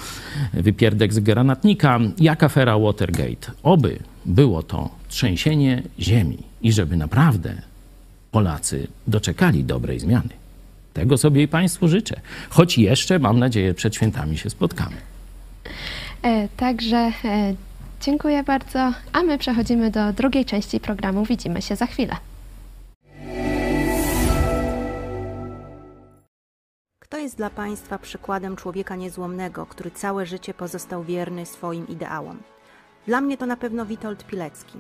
wypierdek z granatnika, jak afera Watergate. Oby było to trzęsienie ziemi i żeby naprawdę Polacy doczekali dobrej zmiany. Tego sobie i Państwu życzę. Choć jeszcze, mam nadzieję, przed świętami się spotkamy. E, Także e, dziękuję bardzo, a my przechodzimy do drugiej części programu. Widzimy się za chwilę. Kto jest dla Państwa przykładem człowieka niezłomnego, który całe życie pozostał wierny swoim ideałom? Dla mnie to na pewno Witold Pilecki,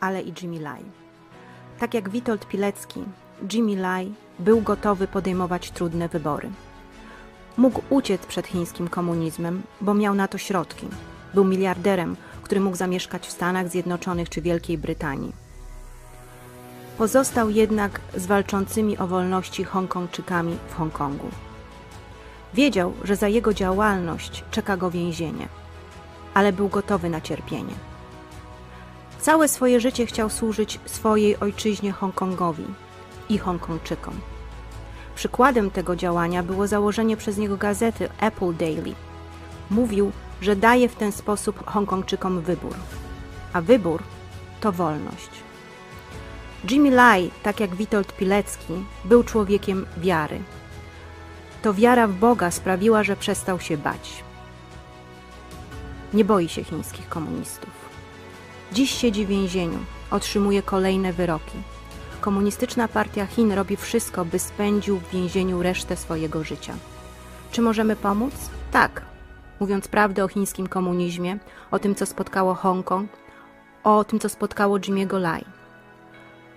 ale i Jimmy Lai. Tak jak Witold Pilecki, Jimmy Lai był gotowy podejmować trudne wybory. Mógł uciec przed chińskim komunizmem, bo miał na to środki. Był miliarderem, który mógł zamieszkać w Stanach Zjednoczonych czy Wielkiej Brytanii. Pozostał jednak z walczącymi o wolności Hongkongczykami w Hongkongu. Wiedział, że za jego działalność czeka go więzienie, ale był gotowy na cierpienie. Całe swoje życie chciał służyć swojej ojczyźnie Hongkongowi i Hongkongczykom. Przykładem tego działania było założenie przez niego gazety Apple Daily. Mówił, że daje w ten sposób Hongkongczykom wybór, a wybór to wolność. Jimmy Lai, tak jak Witold Pilecki, był człowiekiem wiary. To wiara w Boga sprawiła, że przestał się bać. Nie boi się chińskich komunistów. Dziś siedzi w więzieniu, otrzymuje kolejne wyroki. Komunistyczna partia Chin robi wszystko, by spędził w więzieniu resztę swojego życia. Czy możemy pomóc? Tak. Mówiąc prawdę o chińskim komunizmie, o tym, co spotkało Hongkong, o tym, co spotkało Jimmy'ego Lai.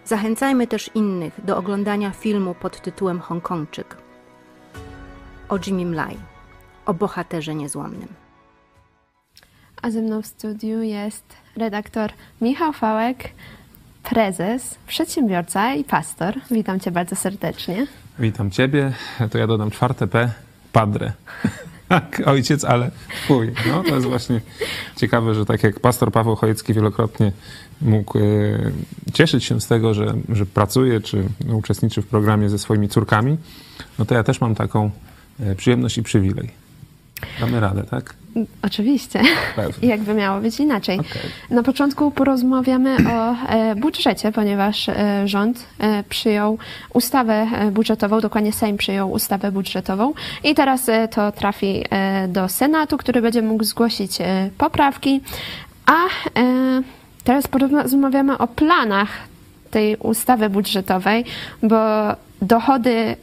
Zachęcajmy też innych do oglądania filmu pod tytułem Hongkongczyk o Jimmy Lai, o bohaterze niezłomnym. A ze mną w studiu jest redaktor Michał Fałek, prezes, przedsiębiorca i pastor. Witam Cię bardzo serdecznie. Witam Ciebie. To ja dodam czwarte P. Padre. Tak, ojciec, ale twój. No, to jest właśnie ciekawe, że tak jak pastor Paweł Chojecki wielokrotnie mógł e, cieszyć się z tego, że, że pracuje czy uczestniczy w programie ze swoimi córkami, no to ja też mam taką e, przyjemność i przywilej. Damy radę, tak? Oczywiście. Pewnie. Jakby miało być inaczej. Okej. Na początku porozmawiamy o e, budżecie, ponieważ e, rząd e, przyjął ustawę budżetową, dokładnie Sejm przyjął ustawę budżetową i teraz to trafi do Senatu, który będzie mógł zgłosić poprawki, a teraz porozmawiamy o planach tej ustawy budżetowej, bo dochody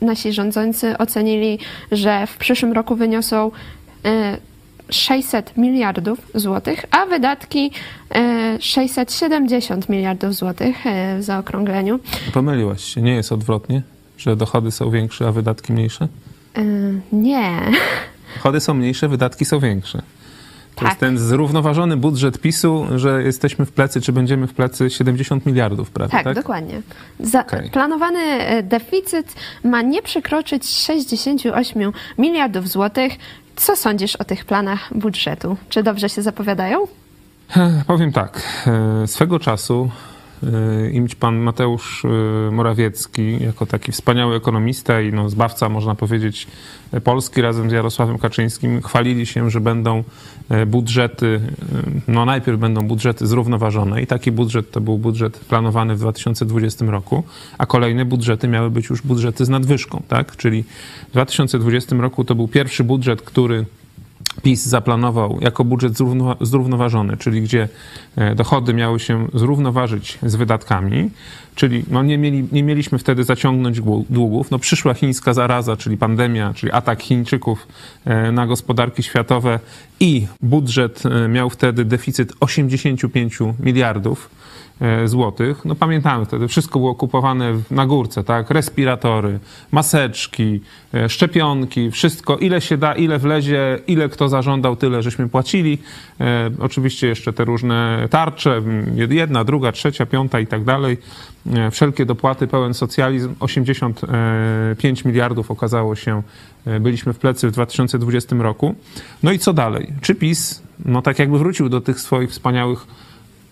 nasi rządzący ocenili, że w przyszłym roku wyniosą 600 miliardów złotych, a wydatki e, 670 miliardów złotych e, w zaokrągleniu. Pomyliłaś się. Nie jest odwrotnie, że dochody są większe, a wydatki mniejsze? E, Nie. Dochody są mniejsze, wydatki są większe. To Tak. jest ten zrównoważony budżet PiSu, że jesteśmy w plecy, czy będziemy w plecy 70 miliardów prawie, Tak, tak? dokładnie. Okej. Planowany e, deficyt ma nie przekroczyć 68 miliardów złotych. Co sądzisz o tych planach budżetu? Czy dobrze się zapowiadają? Powiem tak. e, Swego czasu imć pan Mateusz y, Morawiecki jako taki wspaniały ekonomista i no, zbawca, można powiedzieć, Polski razem z Jarosławem Kaczyńskim chwalili się, że będą e, budżety, no najpierw będą budżety zrównoważone i taki budżet to był budżet planowany w 2020 roku, a kolejne budżety miały być już budżety z nadwyżką, tak? Czyli w 2020 roku to był pierwszy budżet, który PiS zaplanował jako budżet zrównoważony, czyli gdzie e, dochody miały się zrównoważyć z wydatkami, czyli no nie, mieli, nie mieliśmy wtedy zaciągnąć długów. No przyszła chińska zaraza, czyli pandemia, czyli atak Chińczyków e, na gospodarki światowe i budżet e, miał wtedy deficyt 85 miliardów złotych. No pamiętamy wtedy, wszystko było kupowane na górce, tak? Respiratory, maseczki, e, szczepionki, wszystko, ile się da, ile wlezie, ile kto zażądał, tyle żeśmy płacili. E, oczywiście jeszcze te różne tarcze, jedna, druga, trzecia, piąta i tak dalej. E, wszelkie dopłaty, pełen socjalizm, 85 miliardów okazało się, e, byliśmy w plecy w 2020 roku. No i co dalej? Czy PiS, no tak jakby wrócił do tych swoich wspaniałych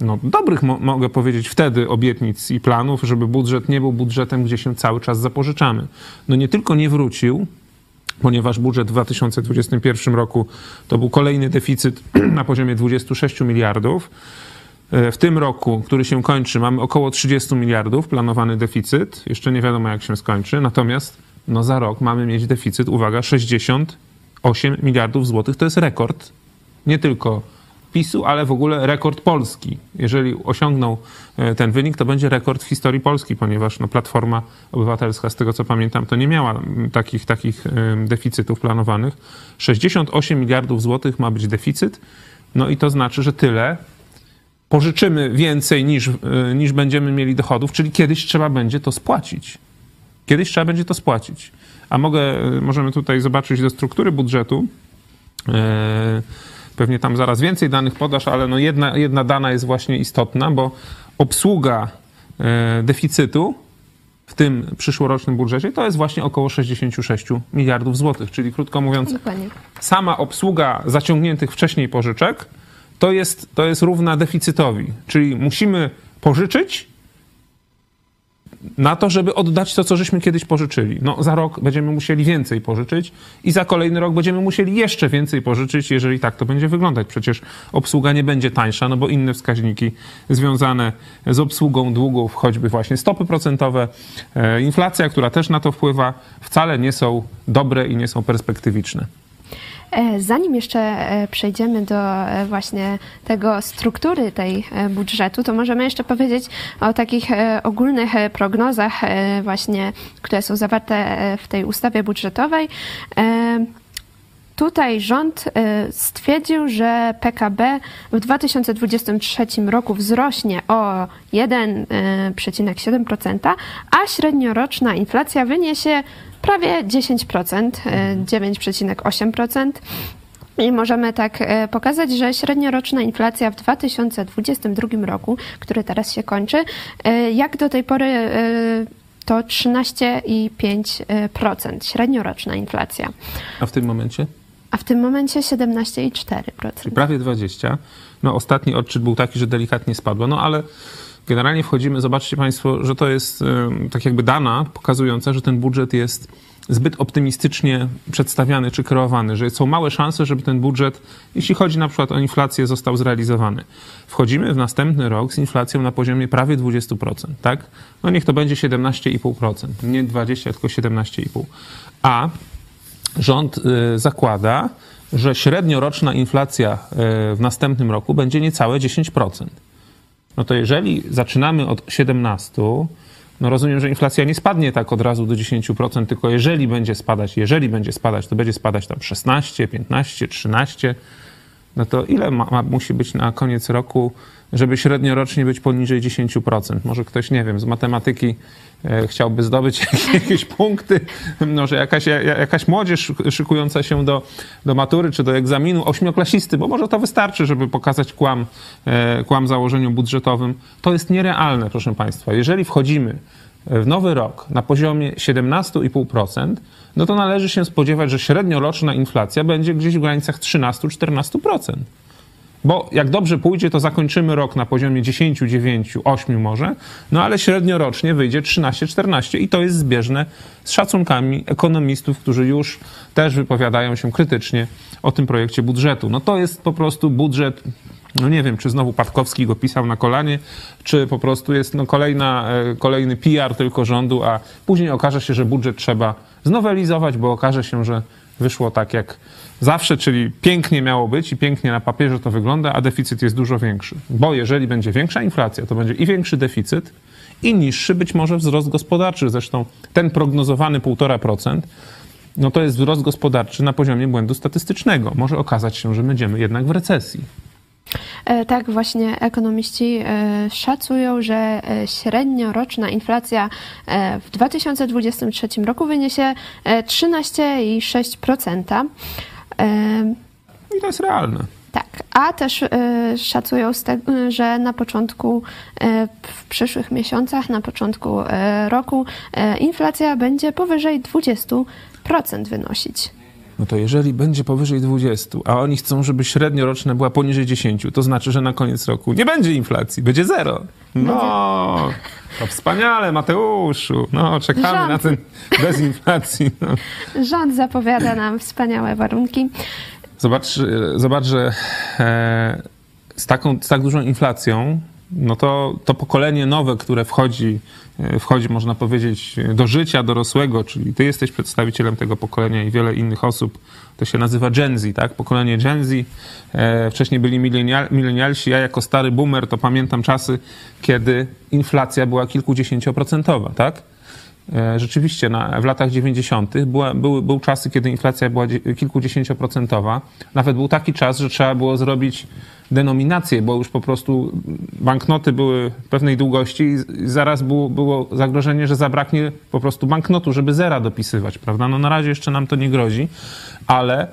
no, dobrych, mo mogę powiedzieć, wtedy obietnic i planów, żeby budżet nie był budżetem, gdzie się cały czas zapożyczamy. No nie tylko nie wrócił, ponieważ budżet w 2021 roku to był kolejny deficyt na poziomie 26 miliardów. E, w tym roku, który się kończy, mamy około 30 miliardów planowany deficyt. Jeszcze nie wiadomo, jak się skończy. Natomiast no, za rok mamy mieć deficyt, uwaga, 68 miliardów złotych. To jest rekord. Nie tylko PiSu, ale w ogóle rekord Polski. Jeżeli osiągną e, ten wynik, to będzie rekord w historii Polski, ponieważ no, Platforma Obywatelska, z tego co pamiętam, to nie miała takich, takich deficytów planowanych. 68 miliardów złotych ma być deficyt, no i to znaczy, że tyle pożyczymy więcej niż, e, niż będziemy mieli dochodów, czyli kiedyś trzeba będzie to spłacić. Kiedyś trzeba będzie to spłacić. A mogę, e, możemy tutaj zobaczyć do struktury budżetu. Yy, Pewnie tam zaraz więcej danych podasz, ale no jedna, jedna dana jest właśnie istotna, bo obsługa e, deficytu w tym przyszłorocznym budżecie to jest właśnie około 66 miliardów złotych. Czyli krótko mówiąc, Dokładnie. sama obsługa zaciągniętych wcześniej pożyczek to jest, to jest równa deficytowi. Czyli musimy pożyczyć, na to, żeby oddać to, co żeśmy kiedyś pożyczyli. No, za rok będziemy musieli więcej pożyczyć i za kolejny rok będziemy musieli jeszcze więcej pożyczyć, jeżeli tak to będzie wyglądać. Przecież obsługa nie będzie tańsza, no bo inne wskaźniki związane z obsługą długów, choćby właśnie stopy procentowe, e, inflacja, która też na to wpływa, wcale nie są dobre i nie są perspektywiczne. E, zanim jeszcze e, przejdziemy do e, właśnie tego struktury tej budżetu, to możemy jeszcze powiedzieć o takich ogólnych prognozach właśnie, które są zawarte w tej ustawie budżetowej. Tutaj rząd stwierdził, że PKB w 2023 roku wzrośnie o 1,7%, a średnioroczna inflacja wyniesie prawie 10%, 9,8%. E, I możemy tak e, pokazać, że średnioroczna inflacja w 2022 roku, który teraz się kończy, e, jak do tej pory to 13,5% średnioroczna inflacja. A w tym momencie? A w tym momencie 17,4%. Czyli prawie 20%. No ostatni odczyt był taki, że delikatnie spadło, no ale generalnie wchodzimy, zobaczcie Państwo, że to jest tak jakby dana pokazująca, że ten budżet jest zbyt optymistycznie przedstawiany czy kreowany, że są małe szanse, żeby ten budżet, jeśli chodzi na przykład o inflację, został zrealizowany. Wchodzimy w następny rok z inflacją na poziomie prawie 20%, tak? No niech to będzie 17,5%, nie 20, tylko 17,5%. A rząd y, zakłada, że średnioroczna inflacja y, w następnym roku będzie niecałe 10% no to jeżeli zaczynamy od 17, no rozumiem, że inflacja nie spadnie tak od razu do 10%, tylko jeżeli będzie spadać, jeżeli będzie spadać, to będzie spadać tam 16, 15, 13, no to ile ma, ma, musi być na koniec roku, żeby średniorocznie być poniżej 10%? Może ktoś, nie wiem, z matematyki chciałby zdobyć jakieś punkty, może jakaś, jakaś młodzież szykująca się do, do matury czy do egzaminu, ośmioklasisty, bo może to wystarczy, żeby pokazać kłam, e, kłam założeniu budżetowym. To jest nierealne, proszę Państwa. Jeżeli wchodzimy w nowy rok na poziomie 17,5%, no to należy się spodziewać, że średnioroczna inflacja będzie gdzieś w granicach 13-14%. Bo jak dobrze pójdzie, to zakończymy rok na poziomie 10, 9, 8 może, no ale średniorocznie wyjdzie 13, 14 i to jest zbieżne z szacunkami ekonomistów, którzy już też wypowiadają się krytycznie o tym projekcie budżetu. No to jest po prostu budżet no nie wiem, czy znowu Patkowski go pisał na kolanie, czy po prostu jest no kolejna, e, kolejny PR tylko rządu, a później okaże się, że budżet trzeba znowelizować, bo okaże się, że wyszło tak jak zawsze, czyli pięknie miało być i pięknie na papierze to wygląda, a deficyt jest dużo większy. Bo jeżeli będzie większa inflacja, to będzie i większy deficyt, i niższy być może wzrost gospodarczy. Zresztą ten prognozowany 1,5%, no to jest wzrost gospodarczy na poziomie błędu statystycznego. Może okazać się, że będziemy jednak w recesji. E, Tak, właśnie ekonomiści e, szacują, że e, średnioroczna inflacja w 2023 roku wyniesie e, 13,6%. I to jest realne. Tak, a też e, szacują, że na początku, e, w przyszłych miesiącach, na początku e, roku inflacja będzie powyżej 20% wynosić. No to jeżeli będzie powyżej 20, a oni chcą, żeby średnioroczna była poniżej 10, to znaczy, że na koniec roku nie będzie inflacji, będzie zero. No, to wspaniale, Mateuszu. No, czekamy Rząd. na ten bez inflacji. No. Rząd zapowiada nam wspaniałe warunki. Zobacz, zobacz że e, z, taką, z tak dużą inflacją, no to, to pokolenie nowe, które wchodzi, e, wchodzi, można powiedzieć, do życia dorosłego, czyli ty jesteś przedstawicielem tego pokolenia i wiele innych osób, to się nazywa Gen Z, tak? Pokolenie Gen Z. E, wcześniej byli milenial, milenialsi. Ja jako stary boomer to pamiętam czasy, kiedy inflacja była kilkudziesięcioprocentowa, tak? E, Rzeczywiście na, w latach 90. Była, były, były czasy, kiedy inflacja była dzie- kilkudziesięcioprocentowa. Nawet był taki czas, że trzeba było zrobić denominację, bo już po prostu banknoty były pewnej długości i zaraz było, było zagrożenie, że zabraknie po prostu banknotu, żeby zera dopisywać, prawda? No na razie jeszcze nam to nie grozi, ale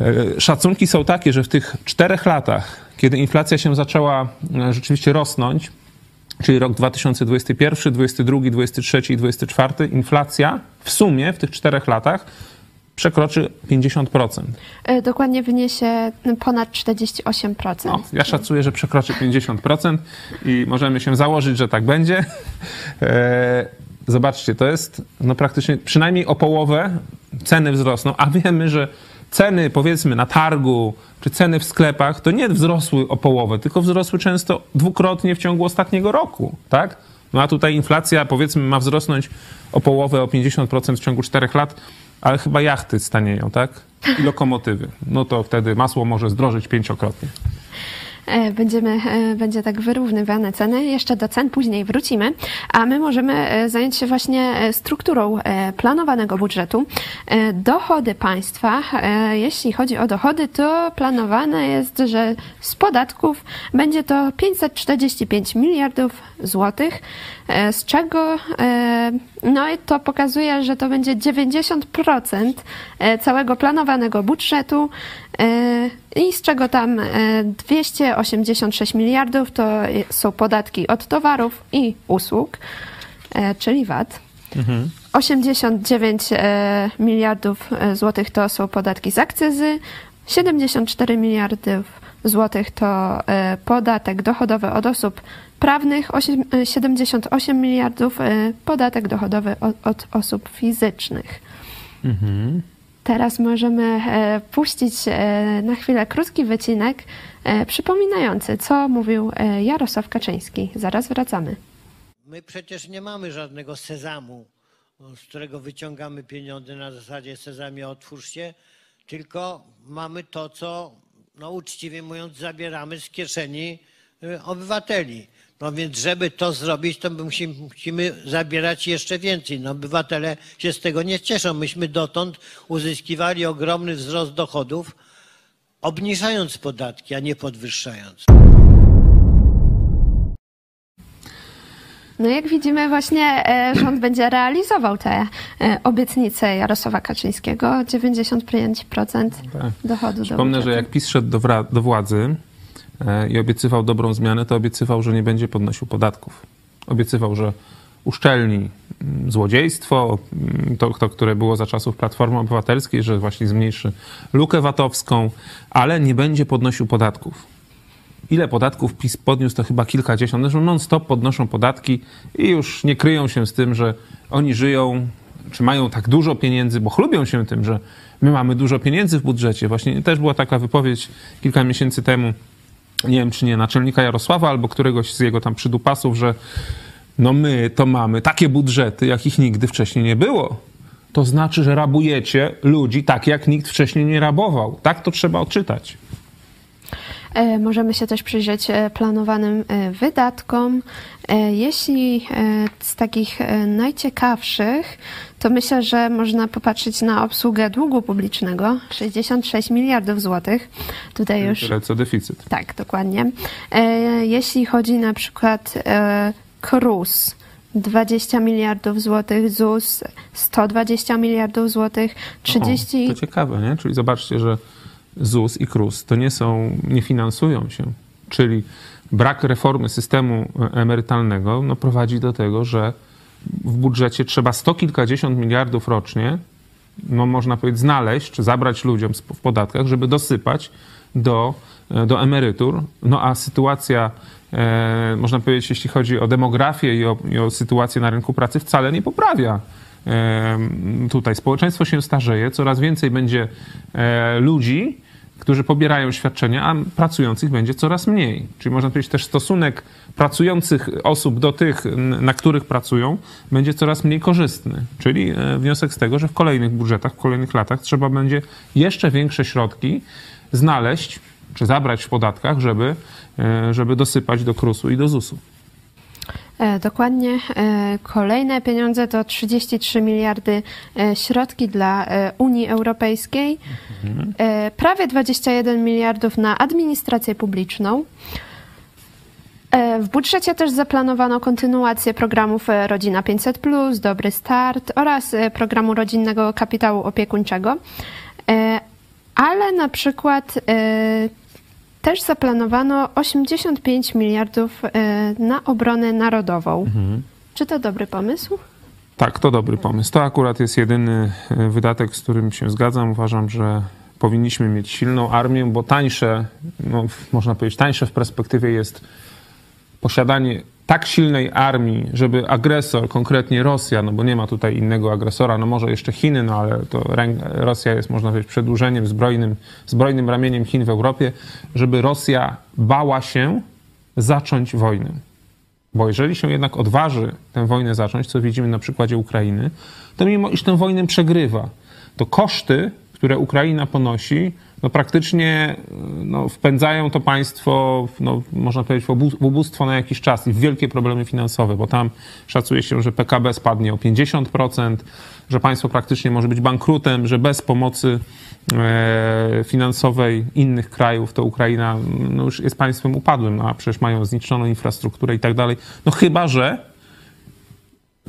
E, Szacunki są takie, że w tych czterech latach, kiedy inflacja się zaczęła e, rzeczywiście rosnąć, czyli rok 2021, 2022, 2023 i 2024, inflacja w sumie w tych czterech latach przekroczy 50%. E, Dokładnie wyniesie ponad 48%. No, ja szacuję, że przekroczy 50% i możemy się założyć, że tak będzie. E, Zobaczcie, to jest no praktycznie przynajmniej o połowę ceny wzrosną, a wiemy, że ceny powiedzmy na targu czy ceny w sklepach to nie wzrosły o połowę, tylko wzrosły często dwukrotnie w ciągu ostatniego roku, tak? No a tutaj inflacja powiedzmy ma wzrosnąć o połowę, o 50% w ciągu czterech lat, ale chyba jachty stanieją, tak? I lokomotywy. No to wtedy masło może zdrożyć pięciokrotnie. E, Będziemy, e, będzie tak wyrównywane ceny. Jeszcze do cen później wrócimy, a my możemy e, zająć się właśnie strukturą planowanego budżetu. Dochody państwa, jeśli chodzi o dochody, to planowane jest, że z podatków będzie to 545 miliardów złotych, z czego e, no i to pokazuje, że to będzie 90% e, całego planowanego budżetu. E, i z czego tam e, 286 miliardów to są podatki od towarów i usług, e, czyli VAT. 89 e, miliardów e, złotych to są podatki z akcyzy, 74 miliardów złotych to e, podatek dochodowy od osób prawnych, osiem- e, 78 miliardów e, podatek dochodowy od, od osób fizycznych. Teraz możemy e, puścić e, na chwilę krótki wycinek e, przypominający, co mówił e, Jarosław Kaczyński. Zaraz wracamy. My przecież nie mamy żadnego sezamu, z którego wyciągamy pieniądze na zasadzie sezamie otwórz się, tylko mamy to, co no uczciwie mówiąc zabieramy z kieszeni y, obywateli. No więc żeby to zrobić, to my musimy, musimy zabierać jeszcze więcej. No obywatele się z tego nie cieszą. Myśmy dotąd uzyskiwali ogromny wzrost dochodów, obniżając podatki, a nie podwyższając. No jak widzimy właśnie e, rząd będzie realizował te e, obietnice Jarosława Kaczyńskiego. 95% Tak. dochodu do Przypomnę, że budżetu. jak PiS szedł do, wra- do władzy i obiecywał dobrą zmianę, to obiecywał, że nie będzie podnosił podatków. Obiecywał, że uszczelni mm, złodziejstwo, mm, to, to, które było za czasów Platformy Obywatelskiej, że właśnie zmniejszy lukę VAT-owską, ale nie będzie podnosił podatków. Ile podatków PiS podniósł, to chyba kilkadziesiąt. Zresztą non-stop podnoszą podatki i już nie kryją się z tym, że oni żyją, czy mają tak dużo pieniędzy, bo chlubią się tym, że my mamy dużo pieniędzy w budżecie. Właśnie też była taka wypowiedź kilka miesięcy temu, nie wiem czy nie, naczelnika Jarosława albo któregoś z jego tam przydupasów, że no my to mamy takie budżety, jakich nigdy wcześniej nie było. To znaczy, że rabujecie ludzi tak, jak nikt wcześniej nie rabował. Tak to trzeba odczytać. E, możemy się też przyjrzeć e, planowanym e, wydatkom. Jeśli z takich najciekawszych, to myślę, że można popatrzeć na obsługę długu publicznego 66 miliardów złotych. Tutaj już. Tyle co deficyt. Tak, dokładnie. Jeśli chodzi na przykład KRUS, 20 miliardów złotych, ZUS 120 miliardów złotych, 30... O, to ciekawe, nie? Czyli zobaczcie, że ZUS i KRUS to nie są, nie finansują się. Czyli brak reformy systemu emerytalnego no, prowadzi do tego, że w budżecie trzeba sto kilkadziesiąt miliardów rocznie, no, można powiedzieć, znaleźć czy zabrać ludziom w podatkach, żeby dosypać do, do emerytur. No a sytuacja, e, można powiedzieć, jeśli chodzi o demografię i o, i o sytuację na rynku pracy, wcale nie poprawia e, tutaj społeczeństwo się starzeje, coraz więcej będzie e, ludzi, którzy pobierają świadczenia, a pracujących będzie coraz mniej. Czyli można powiedzieć też stosunek pracujących osób do tych, na których pracują, będzie coraz mniej korzystny. Czyli e, wniosek z tego, że w kolejnych budżetach, w kolejnych latach trzeba będzie jeszcze większe środki znaleźć czy zabrać w podatkach, żeby, e, żeby dosypać do KRUS-u i do ZUS-u. E, dokładnie. E, kolejne pieniądze to 33 miliardy e, środki dla Unii Europejskiej, mhm. prawie 21 miliardów na administrację publiczną. W budżecie też zaplanowano kontynuację programów Rodzina 500, Dobry Start oraz programu rodzinnego kapitału opiekuńczego. Ale na przykład też zaplanowano 85 miliardów e, na obronę narodową. Mhm. Czy to dobry pomysł? Tak, to dobry pomysł. To akurat jest jedyny e, wydatek, z którym się zgadzam. Uważam, że powinniśmy mieć silną armię, bo tańsze, no, można powiedzieć, tańsze w perspektywie jest posiadanie tak silnej armii, żeby agresor, konkretnie Rosja, no bo nie ma tutaj innego agresora, no może jeszcze Chiny, no ale to Rosja jest, można powiedzieć, przedłużeniem zbrojnym, zbrojnym ramieniem Chin w Europie, żeby Rosja bała się zacząć wojnę. Bo jeżeli się jednak odważy tę wojnę zacząć, co widzimy na przykładzie Ukrainy, to mimo iż tę wojnę przegrywa, to koszty, które Ukraina ponosi, no praktycznie no, wpędzają to państwo, no, można powiedzieć, w ubóstwo na jakiś czas i w wielkie problemy finansowe, bo tam szacuje się, że PKB spadnie o 50%, że państwo praktycznie może być bankrutem, że bez pomocy e, finansowej innych krajów to Ukraina no, już jest państwem upadłym, a przecież mają zniszczoną infrastrukturę i tak dalej. No chyba, że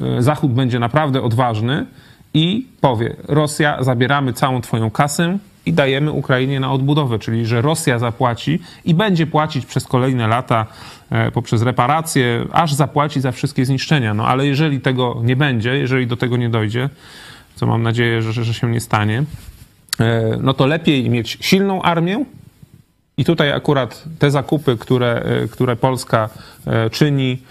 e, Zachód będzie naprawdę odważny i powie: Rosja, zabieramy całą twoją kasę, i dajemy Ukrainie na odbudowę, czyli że Rosja zapłaci i będzie płacić przez kolejne lata e, poprzez reparacje, aż zapłaci za wszystkie zniszczenia. No ale jeżeli tego nie będzie, jeżeli do tego nie dojdzie, co mam nadzieję, że, że się nie stanie, e, no to lepiej mieć silną armię, i tutaj akurat te zakupy, które, e, które Polska czyni,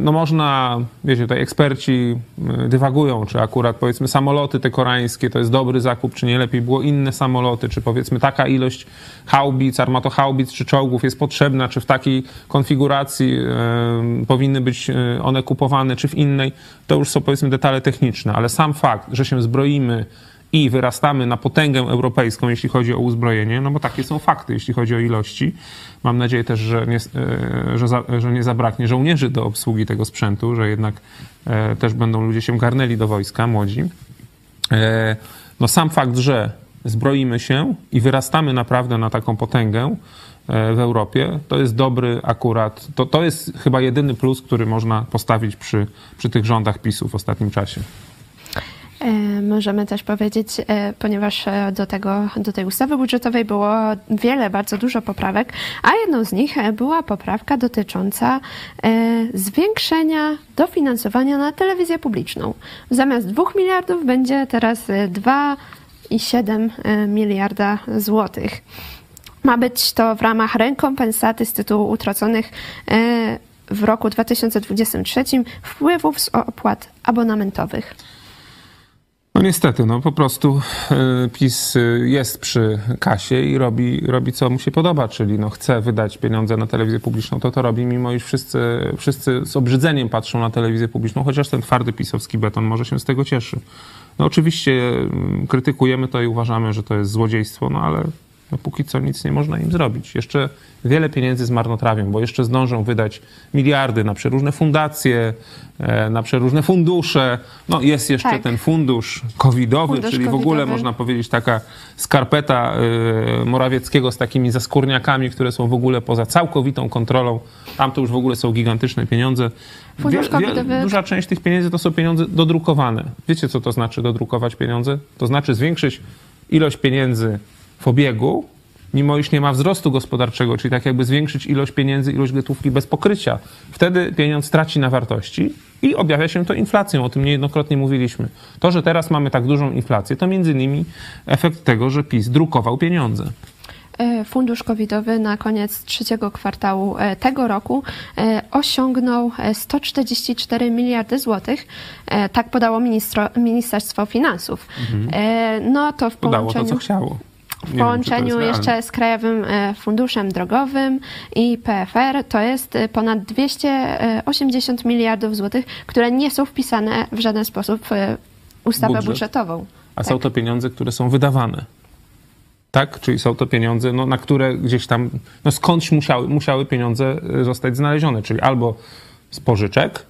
no można, wiecie, tutaj eksperci e, dywagują, czy akurat powiedzmy samoloty te koreańskie to jest dobry zakup, czy nie lepiej było inne samoloty, czy powiedzmy taka ilość haubic, armatohaubic czy czołgów jest potrzebna, czy w takiej konfiguracji e, powinny być one kupowane, czy w innej, to już są powiedzmy detale techniczne, ale sam fakt, że się zbroimy i wyrastamy na potęgę europejską, jeśli chodzi o uzbrojenie, no bo takie są fakty, jeśli chodzi o ilości. Mam nadzieję też, że nie, e, że, za, że nie zabraknie żołnierzy do obsługi tego sprzętu, że jednak e, też będą ludzie się garnęli do wojska, młodzi. E, no sam fakt, że zbroimy się i wyrastamy naprawdę na taką potęgę w Europie, to jest dobry akurat, to, to jest chyba jedyny plus, który można postawić przy, przy tych rządach PiSu w ostatnim czasie. E, Możemy też powiedzieć, e, ponieważ e, do, tego, do tej ustawy budżetowej było wiele, bardzo dużo poprawek, a jedną z nich była poprawka dotycząca zwiększenia dofinansowania na telewizję publiczną. Zamiast 2 miliardów będzie teraz e, 2,7 e, miliarda złotych. Ma być to w ramach rekompensaty z tytułu utraconych w roku 2023 wpływów z opłat abonamentowych. No niestety, no po prostu y, PiS y, jest przy kasie i robi, robi co mu się podoba, czyli no chce wydać pieniądze na telewizję publiczną, to to robi, mimo iż wszyscy, wszyscy z obrzydzeniem patrzą na telewizję publiczną, chociaż ten twardy pisowski beton może się z tego cieszy. No oczywiście y, krytykujemy to i uważamy, że to jest złodziejstwo, no ale no póki co nic nie można im zrobić. Jeszcze wiele pieniędzy zmarnotrawią, bo jeszcze zdążą wydać miliardy na przeróżne fundacje, e, na przeróżne fundusze. No jest jeszcze Tak. ten fundusz covidowy, Fundusz czyli w ogóle covidowy. można powiedzieć taka skarpeta e, Morawieckiego z takimi zaskórniakami, które są w ogóle poza całkowitą kontrolą. Tam to już w ogóle są gigantyczne pieniądze. Fundusz covidowy- Duża część tych pieniędzy to są pieniądze dodrukowane. Wiecie, co to znaczy dodrukować pieniądze? To znaczy zwiększyć ilość pieniędzy w obiegu, mimo iż nie ma wzrostu gospodarczego, czyli tak jakby zwiększyć ilość pieniędzy, ilość gotówki bez pokrycia. Wtedy pieniądz traci na wartości i objawia się to inflacją. O tym niejednokrotnie mówiliśmy. To, że teraz mamy tak dużą inflację, to między innymi efekt tego, że PiS drukował pieniądze. E, Fundusz covidowy na koniec trzeciego kwartału e, tego roku e, osiągnął e, 144 miliardy złotych. Tak podało ministro, Ministerstwo Finansów. E, No to w Podało to, co połączeniu... chciało. W wiem, połączeniu realne. jeszcze z Krajowym e, Funduszem Drogowym i PFR to jest e, ponad 280 miliardów złotych, które nie są wpisane w żaden sposób w e, ustawę Budżet. budżetową. A są to pieniądze, które są wydawane. Tak? Czyli są to pieniądze, no, na które gdzieś tam, no skądś musiały, musiały pieniądze zostać znalezione, czyli albo z pożyczek,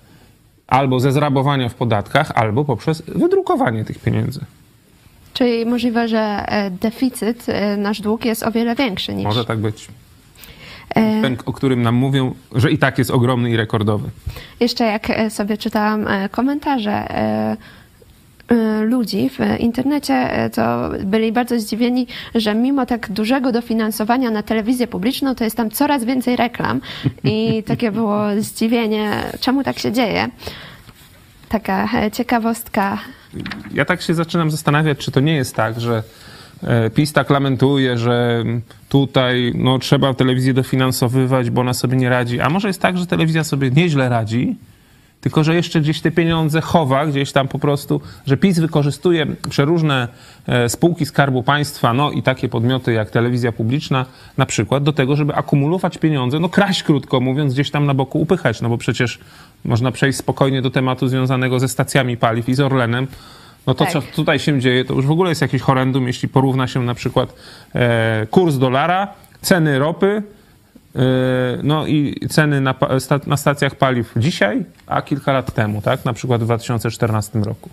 albo ze zrabowania w podatkach, albo poprzez wydrukowanie tych pieniędzy. Czyli możliwe, że e, deficyt, e, nasz dług jest o wiele większy niż... Może tak być. E, Ten, o którym nam mówią, że i tak jest ogromny i rekordowy. Jeszcze jak sobie czytałam komentarze ludzi w internecie, to byli bardzo zdziwieni, że mimo tak dużego dofinansowania na telewizję publiczną, to jest tam coraz więcej reklam i takie było zdziwienie, czemu tak się dzieje. Taka ciekawostka. Ja tak się zaczynam zastanawiać, czy to nie jest tak, że e, PiS tak lamentuje, że tutaj no, trzeba telewizję dofinansowywać, bo ona sobie nie radzi. A może jest tak, że telewizja sobie nieźle radzi, tylko że jeszcze gdzieś te pieniądze chowa, gdzieś tam po prostu, że PiS wykorzystuje przeróżne e, spółki Skarbu Państwa, no i takie podmioty jak telewizja publiczna na przykład, do tego, żeby akumulować pieniądze, no kraść krótko mówiąc, gdzieś tam na boku upychać, no bo przecież można przejść spokojnie do tematu związanego ze stacjami paliw i z Orlenem. No to, Tak. co tutaj się dzieje, to już w ogóle jest jakiś horrendum, jeśli porówna się na przykład e, kurs dolara, ceny ropy, no i ceny na, na stacjach paliw dzisiaj, a kilka lat temu, tak? Na przykład w 2014 roku.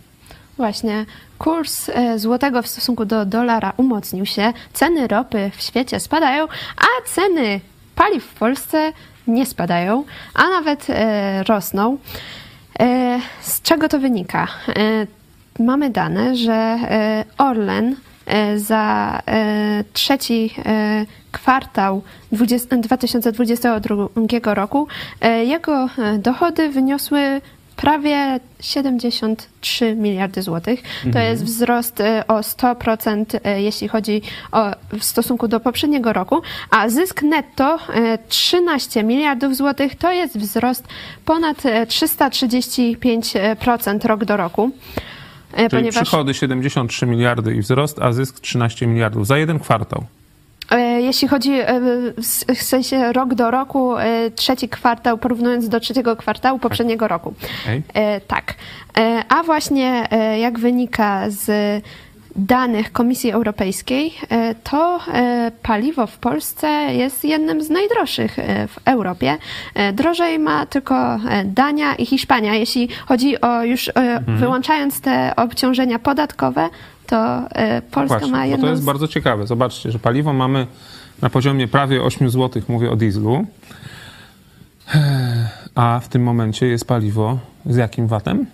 Właśnie kurs e, złotego w stosunku do dolara umocnił się, ceny ropy w świecie spadają, a ceny paliw w Polsce nie spadają, a nawet e, rosną. E, z czego to wynika? Mamy dane, że Orlen za trzeci kwartał 20, 2022 roku e, jego e, dochody wyniosły prawie 73 miliardy złotych. To jest wzrost e, o 100%, e, jeśli chodzi o w stosunku do poprzedniego roku, a zysk netto e, 13 miliardów złotych to jest wzrost ponad e, 335% rok do roku. Czyli przychody 73 miliardy i wzrost, a zysk 13 miliardów za jeden kwartał. E, Jeśli chodzi e, w sensie rok do roku, e, trzeci kwartał porównując do trzeciego kwartału poprzedniego roku. E, Tak. A właśnie jak wynika z danych Komisji Europejskiej, e, to e, paliwo w Polsce jest jednym z najdroższych e, w Europie. Drożej ma tylko Dania i Hiszpania. Jeśli chodzi o już Mhm. wyłączając te obciążenia podatkowe, to Polska Właśnie, ma jedną to jest z... bardzo ciekawe. Zobaczcie, że paliwo mamy na poziomie prawie 8 zł, mówię o dieslu, a w tym momencie jest paliwo z jakim VAT-em?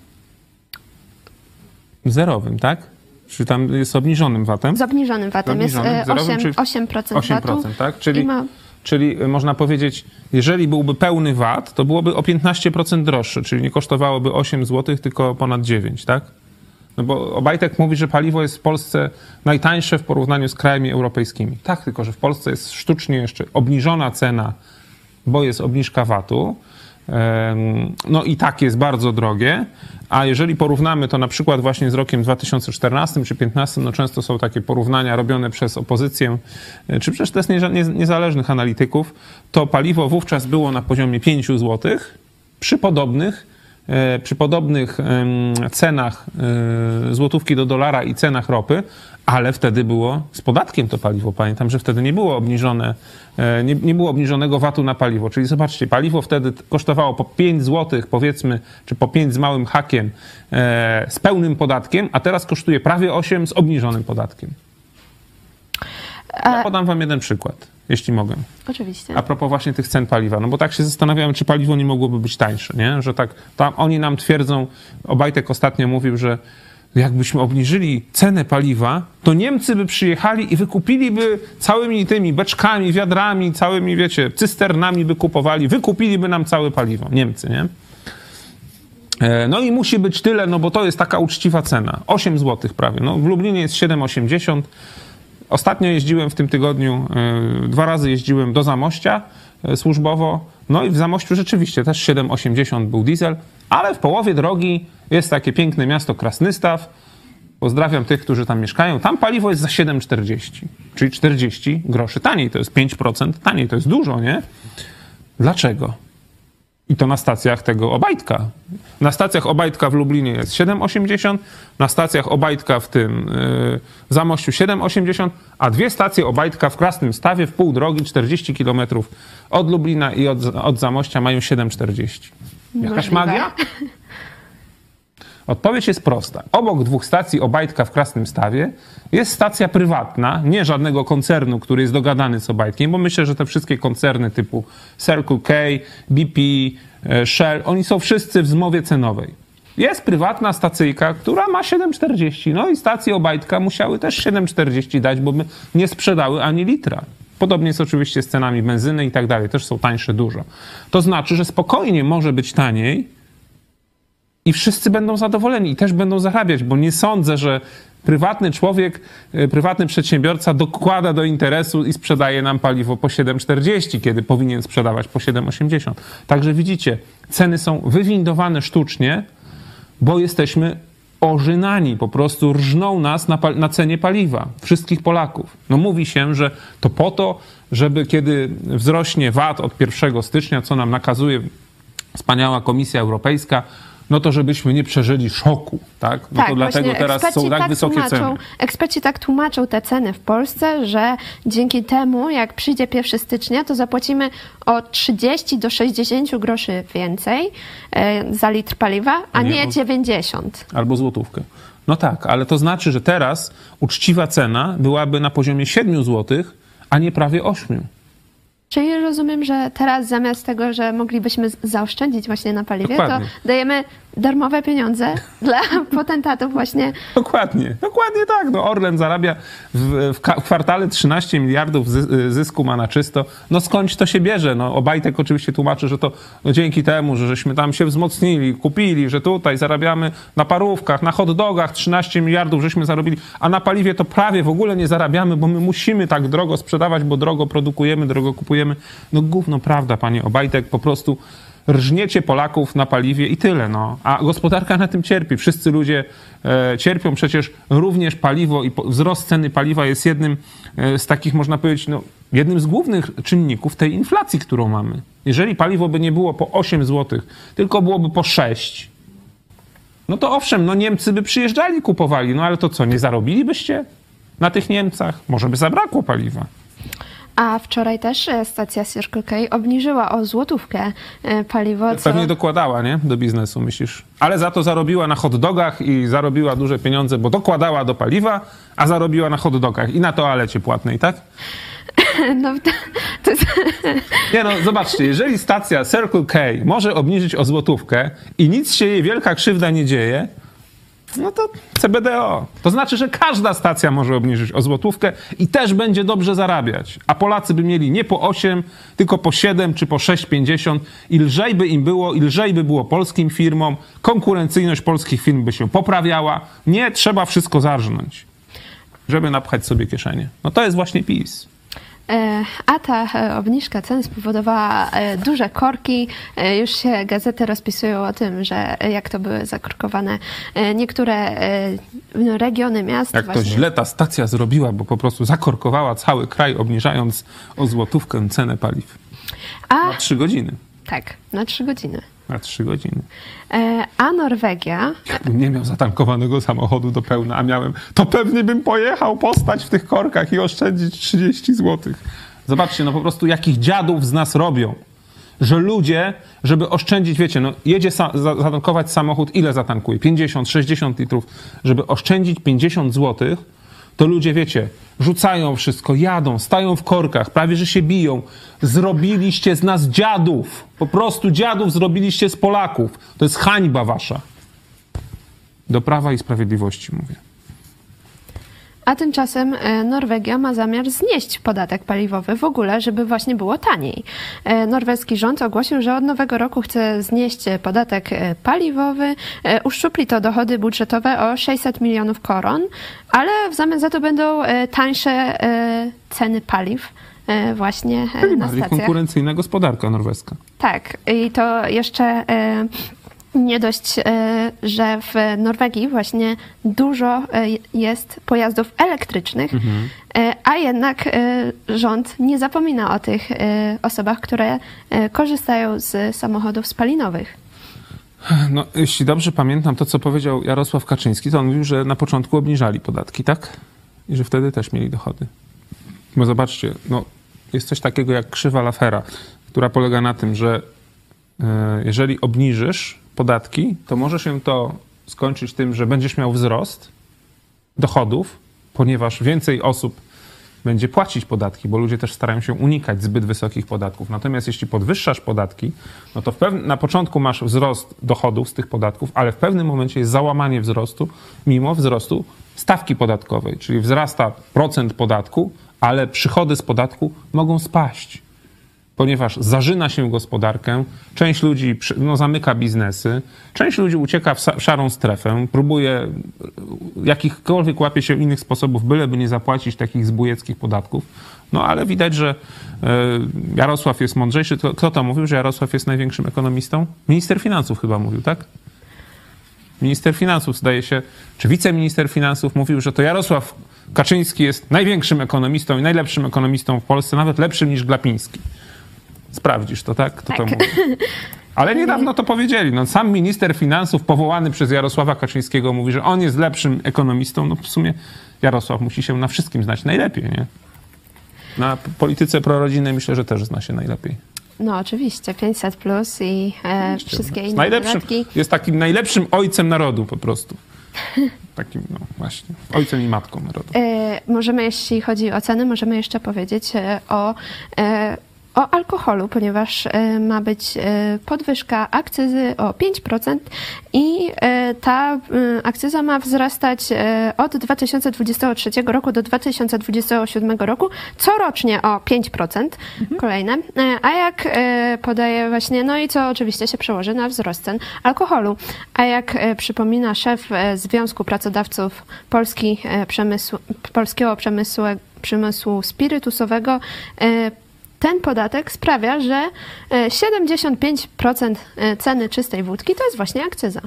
zerowym, tak? Czy tam jest obniżonym VAT-em? Z obniżonym VAT-em jest Obniżonym, e, zerowym, 8%, czyli 8% VAT-u. 8%, tak? Czyli, ma czyli y, można powiedzieć, jeżeli byłby pełny VAT, to byłoby o 15% droższe, czyli nie kosztowałoby 8 zł, tylko ponad 9, tak? No bo Obajtek mówi, że paliwo jest w Polsce najtańsze w porównaniu z krajami europejskimi. Tak, tylko że w Polsce jest sztucznie jeszcze obniżona cena, bo jest obniżka VAT-u. No i tak jest bardzo drogie, a jeżeli porównamy to na przykład właśnie z rokiem 2014 czy 2015, no często są takie porównania robione przez opozycję, e, czy przecież też nieza- niez- niezależnych analityków, to paliwo wówczas było na poziomie 5 zł przy podobnych e, przy podobnych cenach e, złotówki do dolara i cenach ropy, ale wtedy było z podatkiem to paliwo. Pamiętam, że wtedy nie było obniżone, e, nie, nie było obniżonego VAT-u na paliwo. Czyli zobaczcie, paliwo wtedy kosztowało po 5 zł, powiedzmy, czy po 5 z małym hakiem e, z pełnym podatkiem, a teraz kosztuje prawie 8 z obniżonym podatkiem. Ja podam wam jeden przykład, jeśli mogę. oczywiście. A propos właśnie tych cen paliwa, no bo tak się zastanawiałem, czy paliwo nie mogłoby być tańsze, nie? Że tak, tam oni nam twierdzą, Obajtek ostatnio mówił, że jakbyśmy obniżyli cenę paliwa, to Niemcy by przyjechali i wykupiliby całymi tymi beczkami, wiadrami, całymi, wiecie, cysternami by kupowali, wykupiliby nam całe paliwo. Niemcy, nie? E, No i musi być tyle, no bo to jest taka uczciwa cena. 8 zł prawie. No, w Lublinie jest 7,80. Ostatnio jeździłem w tym tygodniu, e, dwa razy jeździłem do Zamościa służbowo. No i w Zamościu rzeczywiście też 7,80 był diesel, ale w połowie drogi jest takie piękne miasto Krasnystaw. Pozdrawiam tych, którzy tam mieszkają. Tam paliwo jest za 7,40, czyli 40 groszy taniej. To jest 5% taniej. To jest dużo, nie? Dlaczego? I to na stacjach tego Obajtka. Na stacjach Obajtka w Lublinie jest 7,80, na stacjach Obajtka w tym yy, Zamościu 7,80, a dwie stacje Obajtka w Krasnym Stawie w pół drogi 40 km od Lublina i od, od Zamościa mają 7,40. Jakaś magia? Odpowiedź jest prosta. Obok dwóch stacji Obajtka w Krasnym Stawie jest stacja prywatna, nie żadnego koncernu, który jest dogadany z Obajtkiem, bo myślę, że te wszystkie koncerny typu Circle K, BP, e, Shell, oni są wszyscy w zmowie cenowej. Jest prywatna stacyjka, która ma 7,40. No i stacje Obajtka musiały też 7,40 dać, bo by nie sprzedały ani litra. Podobnie jest oczywiście z cenami benzyny i tak dalej. Też są tańsze dużo. To znaczy, że spokojnie może być taniej, i wszyscy będą zadowoleni i też będą zarabiać, bo nie sądzę, że prywatny człowiek, e, prywatny przedsiębiorca dokłada do interesu i sprzedaje nam paliwo po 7,40, kiedy powinien sprzedawać po 7,80. Także widzicie, ceny są wywindowane sztucznie, bo jesteśmy ożynani, po prostu rżną nas na, na cenie paliwa, wszystkich Polaków. No mówi się, że to po to, żeby kiedy wzrośnie VAT od 1 stycznia, co nam nakazuje wspaniała Komisja Europejska, no to żebyśmy nie przeżyli szoku, tak? No to dlatego teraz są tak, wysokie tłumaczą, ceny. Eksperci tak tłumaczą te ceny w Polsce, że dzięki temu, jak przyjdzie 1 stycznia, to zapłacimy o 30 do 60 groszy więcej e, za litr paliwa, a Nie, nie bo- 90. Albo złotówkę. No tak, ale to znaczy, że teraz uczciwa cena byłaby na poziomie 7 zł, a nie prawie 8. Czyli rozumiem, że teraz zamiast tego, że moglibyśmy zaoszczędzić właśnie na paliwie, Dokładnie. to dajemy darmowe pieniądze dla potentatów właśnie Dokładnie, dokładnie tak. No Orlen zarabia w, w, kwartale 13 miliardów zy- zysku ma na czysto. No skądś to się bierze? No Obajtek oczywiście tłumaczy, że to no, dzięki temu, że żeśmy tam się wzmocnili, kupili, że tutaj zarabiamy na parówkach, na hot dogach 13 miliardów żeśmy zarobili, a na paliwie to prawie w ogóle nie zarabiamy, bo my musimy tak drogo sprzedawać, bo drogo produkujemy, drogo kupujemy. No gówno prawda, panie Obajtek, po prostu rżniecie Polaków na paliwie i tyle. No. A gospodarka na tym cierpi. Wszyscy ludzie e, cierpią. Przecież również paliwo i wzrost ceny paliwa jest jednym e, z takich, można powiedzieć, no, jednym z głównych czynników tej inflacji, którą mamy. Jeżeli paliwo by nie było po 8 zł, tylko byłoby po 6, no to owszem, no Niemcy by przyjeżdżali, kupowali, no ale to co, nie zarobilibyście na tych Niemcach? Może by zabrakło paliwa. A wczoraj też e, stacja Circle K obniżyła o złotówkę e, paliwo, co... Pewnie dokładała, nie? Do biznesu, myślisz? Ale za to zarobiła na hot dogach i zarobiła duże pieniądze, bo dokładała do paliwa, a zarobiła na hot dogach i na toalecie płatnej, tak? No, to jest... Nie no, zobaczcie, jeżeli stacja Circle K może obniżyć o złotówkę i nic się jej wielka krzywda nie dzieje, No to CBDO. To znaczy, że każda stacja może obniżyć o złotówkę i też będzie dobrze zarabiać. A Polacy by mieli nie po 8, tylko po 7 czy po 6,50 i lżej by im było, i lżej by było polskim firmom. Konkurencyjność polskich firm by się poprawiała. Nie trzeba wszystko zarżnąć, żeby napchać sobie kieszenie. No to jest właśnie PiS. E, A ta e, obniżka cen spowodowała e, duże korki. Już się gazety rozpisują o tym, że jak to były zakorkowane niektóre no, regiony miast. Jak to właśnie. źle ta stacja zrobiła, bo po prostu zakorkowała cały kraj, obniżając o złotówkę cenę paliw. A Na 3 godziny. tak, na trzy godziny. Na 3 godziny. E, A Norwegia Jakbym nie miał zatankowanego samochodu do pełna, a miałem, to pewnie bym pojechał postać w tych korkach i oszczędzić 30 zł. Zobaczcie, no po prostu jakich dziadów z nas robią. Że ludzie, żeby oszczędzić, wiecie, no jedzie sa- za- zatankować samochód, ile zatankuje? 50, 60 litrów. Żeby oszczędzić 50 zł, to ludzie, wiecie, rzucają wszystko, jadą, stają w korkach, prawie że się biją. Zrobiliście z nas dziadów. Po prostu dziadów zrobiliście z Polaków. To jest hańba wasza. Do prawa i sprawiedliwości mówię. A tymczasem e, Norwegia ma zamiar znieść podatek paliwowy w ogóle, żeby właśnie było taniej. E, Norweski rząd ogłosił, że od nowego roku chce znieść podatek e, paliwowy. Uszczupli to dochody budżetowe o 600 milionów koron, ale w zamian za to będą tańsze ceny paliw właśnie Czyli na bardziej stacjach. konkurencyjna gospodarka norweska. Tak, i to jeszcze nie dość, e, że w Norwegii właśnie dużo e, jest pojazdów elektrycznych, e, a jednak rząd nie zapomina o tych osobach, które korzystają z samochodów spalinowych. No, jeśli dobrze pamiętam to, co powiedział Jarosław Kaczyński, to on mówił, że na początku obniżali podatki, tak? I że wtedy też mieli dochody. Bo zobaczcie, no, jest coś takiego jak krzywa Lafera, która polega na tym, że jeżeli obniżysz podatki, to może się to skończyć tym, że będziesz miał wzrost dochodów, ponieważ więcej osób będzie płacić podatki, bo ludzie też starają się unikać zbyt wysokich podatków. Natomiast jeśli podwyższasz podatki, no to na początku masz wzrost dochodów z tych podatków, ale w pewnym momencie jest załamanie wzrostu mimo wzrostu stawki podatkowej, czyli wzrasta procent podatku, ale przychody z podatku mogą spaść ponieważ zażyna się gospodarkę, część ludzi no, zamyka biznesy, część ludzi ucieka w, szarą strefę, próbuje jakichkolwiek łapie się innych sposobów, byleby nie zapłacić takich zbójeckich podatków. No ale widać, że e, Jarosław jest mądrzejszy. Kto to mówił, że Jarosław jest największym ekonomistą? Minister finansów chyba mówił, tak? Minister finansów, zdaje się, czy wiceminister finansów mówił, że to Jarosław Kaczyński jest największym ekonomistą i najlepszym ekonomistą w Polsce, nawet lepszym niż Glapiński. Sprawdzisz to, tak? Kto to Tak. mówi? Ale niedawno to powiedzieli. No, sam minister finansów powołany przez Jarosława Kaczyńskiego mówi, że on jest lepszym ekonomistą. No w sumie Jarosław musi się na wszystkim znać najlepiej, nie? Na polityce prorodzinnej myślę, że też zna się najlepiej. No oczywiście, 500 plus i e, wszystkie inne najlepszym, dodatki. jest takim najlepszym ojcem narodu po prostu. Takim, no właśnie, ojcem i matką narodu. E, możemy, jeśli chodzi o ceny, możemy jeszcze powiedzieć e, o, e, o alkoholu, ponieważ e, ma być e, podwyżka akcyzy o 5% i e, ta akcyza ma wzrastać od 2023 roku do 2027 roku corocznie o 5% kolejne. E, A jak podaje właśnie, no i co oczywiście się przełoży na wzrost cen alkoholu. A jak przypomina szef Związku Pracodawców Polski, przemysłu, Polskiego Przemysłu, Przemysłu Spirytusowego, ten podatek sprawia, że e, 75% e, ceny czystej wódki to jest właśnie akcyza.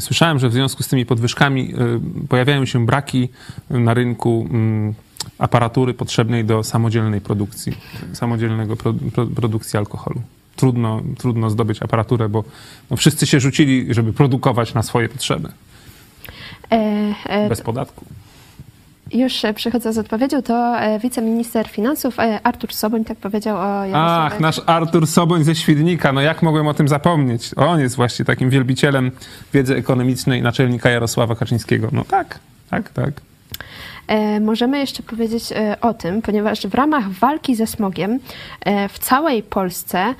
Słyszałem, że w związku z tymi podwyżkami y, pojawiają się braki na rynku mm, aparatury potrzebnej do samodzielnej produkcji, samodzielnego pro, pro, produkcji alkoholu. Trudno, trudno zdobyć aparaturę, bo no, wszyscy się rzucili, żeby produkować na swoje potrzeby, E, e, bez podatku. Już e, przychodzę z odpowiedzią, to e, wiceminister finansów e, Artur Soboń tak powiedział o Jarosławie Ach, nasz Artur Soboń ze Świdnika, no jak mogłem o tym zapomnieć? On jest właśnie takim wielbicielem wiedzy ekonomicznej naczelnika Jarosława Kaczyńskiego. No tak, tak, tak. E, możemy jeszcze powiedzieć e, o tym, ponieważ w ramach walki ze smogiem e, w całej Polsce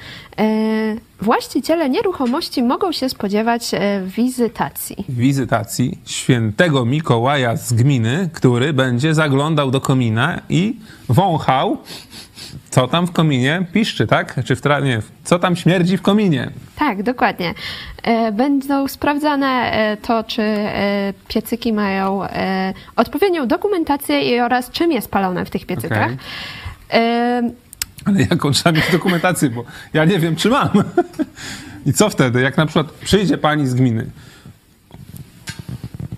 właściciele nieruchomości mogą się spodziewać wizytacji. Wizytacji świętego Mikołaja z gminy, który będzie zaglądał do komina i wąchał, co tam w kominie piszczy, tak? Czy w tra- nie, co tam śmierdzi w kominie. Tak, dokładnie. E, Będą sprawdzane e, to, czy e, piecyki mają odpowiednią dokumentację i oraz czym jest palone w tych piecykach. E, Ale jaką trzeba mieć dokumentację, bo ja nie wiem, czy mam. I co wtedy? Jak na przykład przyjdzie pani z gminy.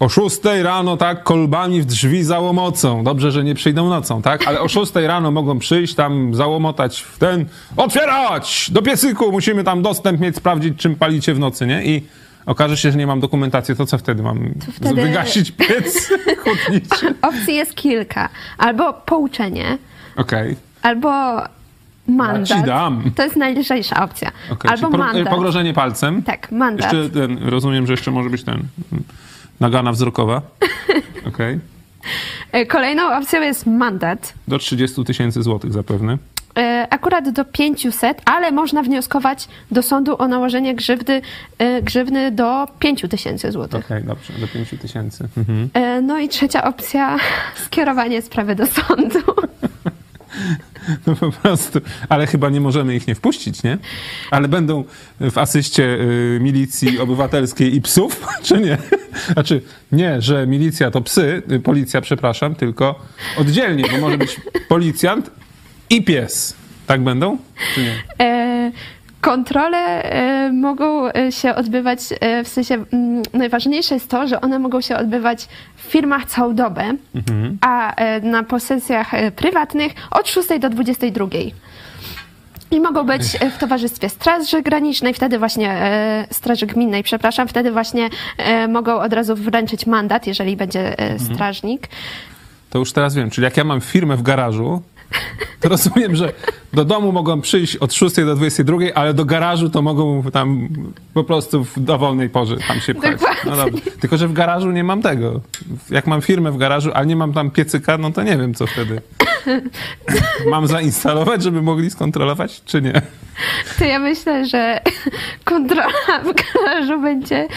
O 6 rano, tak, kolbami w drzwi załomocą. Dobrze, że nie przyjdą nocą, tak? Ale o 6 rano mogą przyjść, tam załomotać w ten. Otwierać! Do piecyku! Musimy tam dostęp mieć, sprawdzić, czym palicie w nocy, nie? I okaże się, że nie mam dokumentacji. To co wtedy mam? wtedy- Wygasić piec opcji jest kilka. Albo pouczenie, Okej. albo mandat. Ja ci dam. To jest najlżejsza opcja. Okej, albo pro- mandat. pogrożenie palcem. Tak, mandat. Jeszcze ten, rozumiem, że jeszcze może być ten nagana wzrokowa. Okej. E, Kolejną opcją jest mandat. Do 30 tysięcy złotych zapewne. E, Akurat do 500, ale można wnioskować do sądu o nałożenie grzywny, e, grzywny do 5000 zł. Okej, dobrze, do 5 tysięcy. Mhm. No i trzecia opcja, skierowanie sprawy do sądu. No po prostu. Ale chyba nie możemy ich nie wpuścić, nie? Ale będą w asyście y, milicji obywatelskiej i psów, czy nie? Znaczy, nie, że milicja to psy, y, policja, przepraszam, tylko oddzielnie, bo może być policjant i pies. Tak będą? Czy nie? E, Kontrole e, mogą e, się odbywać, e, w sensie mm, najważniejsze jest to, że one mogą się odbywać w firmach całą dobę, a e, na posesjach prywatnych od 6 do 22. I mogą być w towarzystwie Straży Granicznej, wtedy właśnie Straży Gminnej, przepraszam, wtedy właśnie mogą od razu wręczyć mandat, jeżeli będzie e, strażnik. To już teraz wiem, czyli jak ja mam firmę w garażu, to rozumiem, że do domu mogą przyjść od 6 do 22, ale do garażu to mogą tam po prostu w dowolnej porze tam się pchać. No dobrze. Tylko, że w garażu nie mam tego. Jak mam firmę w garażu, ale nie mam tam piecyka, no to nie wiem, co wtedy. Mam zainstalować, żeby mogli skontrolować, czy nie? To ja myślę, że kontrola w garażu będzie,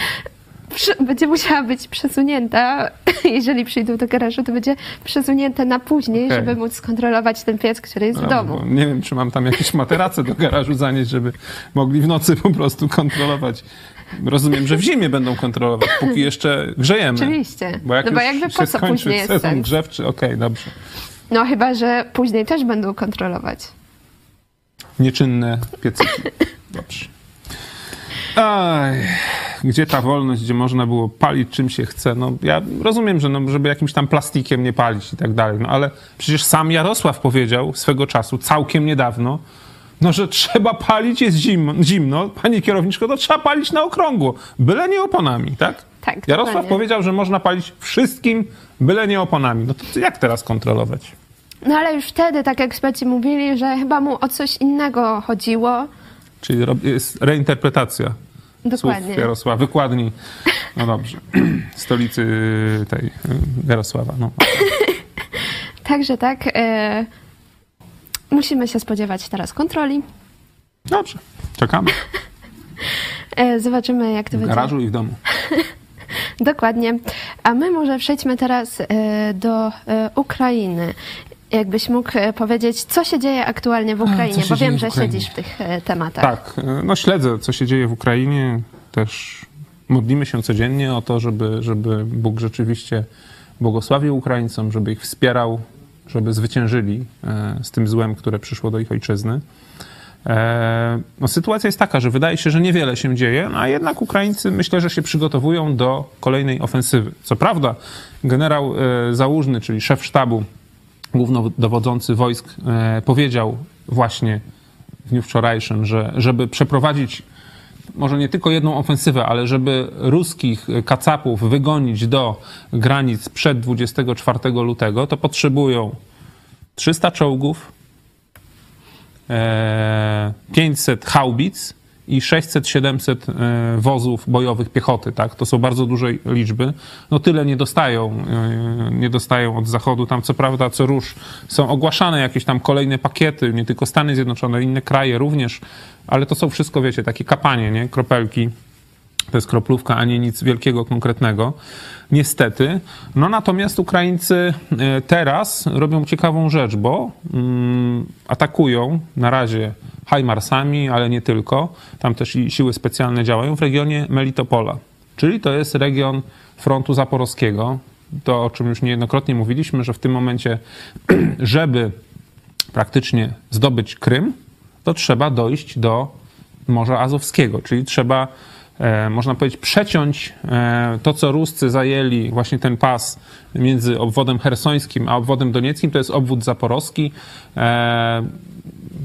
będzie musiała być przesunięta. Jeżeli przyjdą do garażu, to będzie przesunięte na później, Okej. żeby móc skontrolować ten piec, który jest w No, domu. bo Nie wiem, czy mam tam jakieś materace do garażu zanieść, żeby mogli w nocy po prostu kontrolować. Rozumiem, że w zimie będą kontrolować, póki jeszcze grzejemy. Oczywiście. Bo jak No bo jakby po co później jest sezon grzewczy, okej, dobrze. No chyba, że później też będą kontrolować. Nieczynne piecyki. Dobrze. Aj, gdzie ta wolność, gdzie można było palić czym się chce? No ja rozumiem, że no, żeby jakimś tam plastikiem nie palić i tak dalej, no ale przecież sam Jarosław powiedział swego czasu, całkiem niedawno, no że trzeba palić, jest zimno, zimno. Pani kierowniczko, to trzeba palić na okrągło, byle nie oponami, tak? Tak, Jarosław dokładnie. powiedział, że można palić wszystkim, byle nie oponami. No to jak teraz kontrolować? No ale już wtedy, tak jak eksperci mówili, że chyba mu o coś innego chodziło. Czyli jest reinterpretacja Dokładnie. słów Jarosława, wykładni, no dobrze, stolicy tej y, Jarosława. No. Także tak. E, musimy się spodziewać teraz kontroli. Dobrze, czekamy E, zobaczymy, jak to w będzie. garażu i w domu. Dokładnie. A my może przejdźmy teraz do Ukrainy. Jakbyś mógł e, powiedzieć, co się dzieje aktualnie w Ukrainie, bo wiem, że siedzisz w tych e, tematach. Tak, y, no śledzę, co się dzieje w Ukrainie. Też modlimy się codziennie o to, żeby, żeby Bóg rzeczywiście błogosławił Ukraińcom, żeby ich wspierał, żeby zwyciężyli e, z tym złem, które przyszło do ich ojczyzny. E, No, sytuacja jest taka, że wydaje się, że niewiele się dzieje, a jednak Ukraińcy myślę, że się przygotowują do kolejnej ofensywy. Co prawda, generał e, Załużny, czyli szef sztabu, głównodowodzący wojsk, e, powiedział właśnie w dniu wczorajszym, że żeby przeprowadzić może nie tylko jedną ofensywę, ale żeby ruskich kacapów wygonić do granic przed 24 lutego, to potrzebują 300 czołgów, e, 500 haubic i 600-700 e, wozów bojowych piechoty, tak? To są bardzo duże liczby. No tyle nie dostają, e, nie dostają od Zachodu. Tam co prawda co rusz są ogłaszane jakieś tam kolejne pakiety, nie tylko Stany Zjednoczone, inne kraje również, ale to są wszystko, wiecie, takie kapanie, nie? Kropelki. To jest kroplówka, a nie nic wielkiego, konkretnego. Niestety. No natomiast Ukraińcy e, teraz robią ciekawą rzecz, bo mm, atakują na razie Hajmarsami, ale nie tylko. Tam też i siły specjalne działają w regionie Melitopola. Czyli to jest region frontu zaporowskiego. To, o czym już niejednokrotnie mówiliśmy, że w tym momencie, żeby praktycznie zdobyć Krym, to trzeba dojść do Morza Azowskiego, czyli trzeba można powiedzieć, przeciąć e, to, co Ruscy zajęli, właśnie ten pas między obwodem hersońskim a obwodem donieckim, to jest obwód zaporowski, e,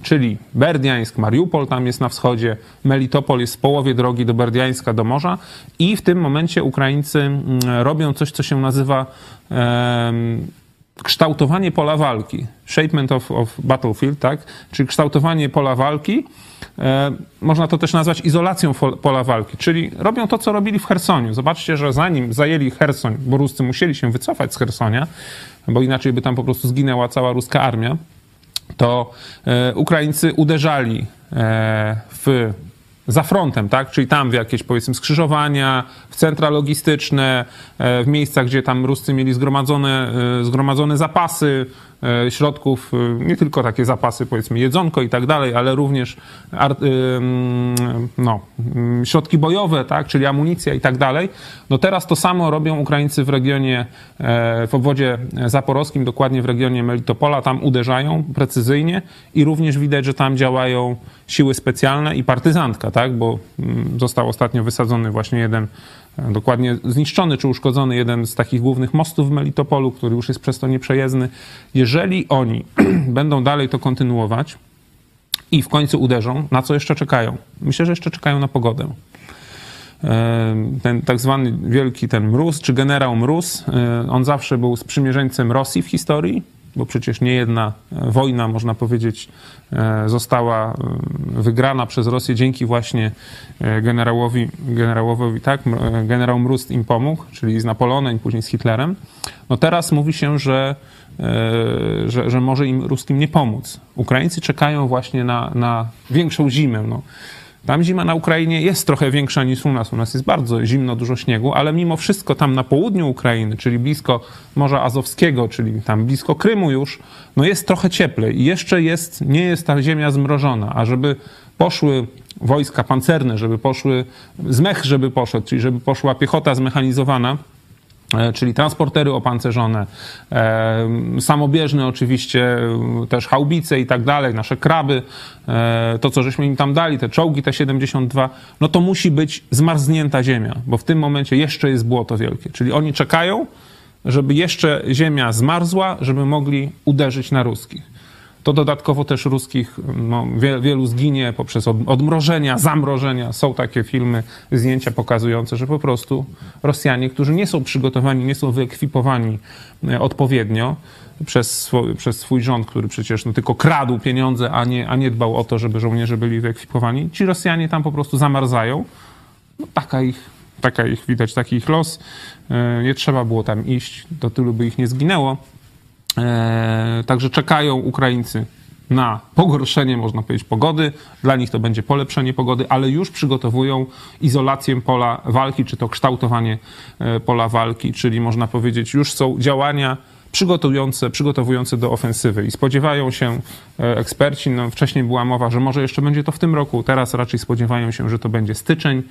czyli Berdiańsk, Mariupol tam jest na wschodzie, Melitopol jest w połowie drogi do Berdiańska, do morza i w tym momencie Ukraińcy mm, robią coś, co się nazywa kształtowanie pola walki, shapement of, of battlefield, tak? czyli kształtowanie pola walki, e, można to też nazwać izolacją pola walki, czyli robią to, co robili w Hersoniu. Zobaczcie, że zanim zajęli Hersoń, bo Ruscy musieli się wycofać z Hersonia, bo inaczej by tam po prostu zginęła cała ruska armia, to e, Ukraińcy uderzali e, w za frontem, tak? Czyli tam w jakieś powiedzmy skrzyżowania, w centra logistyczne, e, w miejscach, gdzie tam Ruscy mieli zgromadzone, e, zgromadzone zapasy, środków, e, nie tylko takie zapasy, powiedzmy jedzonko i tak dalej, ale również e, no, środki bojowe, tak, czyli amunicja i tak dalej. No teraz to samo robią Ukraińcy w regionie, w obwodzie zaporowskim, dokładnie w regionie Melitopola, tam uderzają precyzyjnie i również widać, że tam działają siły specjalne i partyzantka, tak, bo został ostatnio wysadzony właśnie jeden dokładnie zniszczony czy uszkodzony jeden z takich głównych mostów w Melitopolu, który już jest przez to nieprzejezdny. Jeżeli oni będą dalej to kontynuować i w końcu uderzą, na co jeszcze czekają? Myślę, że jeszcze czekają na pogodę. Ten tak zwany wielki ten mróz, czy generał mróz, on zawsze był sprzymierzeńcem Rosji w historii, bo przecież nie jedna e, wojna, można powiedzieć, e, została e, wygrana przez Rosję dzięki właśnie generałowi, generałowi tak, generał Mrust im pomógł, czyli z Napoleonem, później z Hitlerem. No teraz mówi się, że, że, że może im ruskim nie pomóc. Ukraińcy czekają właśnie na, na większą zimę. No. Tam zima na Ukrainie jest trochę większa niż u nas. U nas jest bardzo zimno, dużo śniegu, ale mimo wszystko tam na południu Ukrainy, czyli blisko Morza Azowskiego, czyli tam blisko Krymu już, no jest trochę cieplej i jeszcze jest, nie jest ta ziemia zmrożona. A żeby poszły wojska pancerne, żeby poszły, zmech żeby poszedł, czyli żeby poszła piechota zmechanizowana, czyli transportery opancerzone, e, samobieżne oczywiście, też haubice i tak dalej, nasze kraby, e, to co żeśmy im tam dali, te czołgi T-72, no to musi być zmarznięta ziemia, bo w tym momencie jeszcze jest błoto wielkie. Czyli oni czekają, żeby jeszcze ziemia zmarzła, żeby mogli uderzyć na ruskich to dodatkowo też ruskich no, wielu zginie poprzez odmrożenia, zamrożenia. Są takie filmy, zdjęcia pokazujące, że po prostu Rosjanie, którzy nie są przygotowani, nie są wyekwipowani e, odpowiednio przez swój, przez swój rząd, który przecież no, tylko kradł pieniądze, a nie, a nie dbał o to, żeby żołnierze byli wyekwipowani, ci Rosjanie tam po prostu zamarzają. No, taka ich taka ich widać, taki ich los. E, nie trzeba było tam iść, to tylu by ich nie zginęło. E, także czekają Ukraińcy na pogorszenie, można powiedzieć, pogody. Dla nich to będzie polepszenie pogody, ale już przygotowują izolację pola walki, czy to kształtowanie e, pola walki, czyli można powiedzieć, już są działania przygotowujące, przygotowujące do ofensywy i spodziewają się e, eksperci, no wcześniej była mowa, że może jeszcze będzie to w tym roku, teraz raczej spodziewają się, że to będzie styczeń.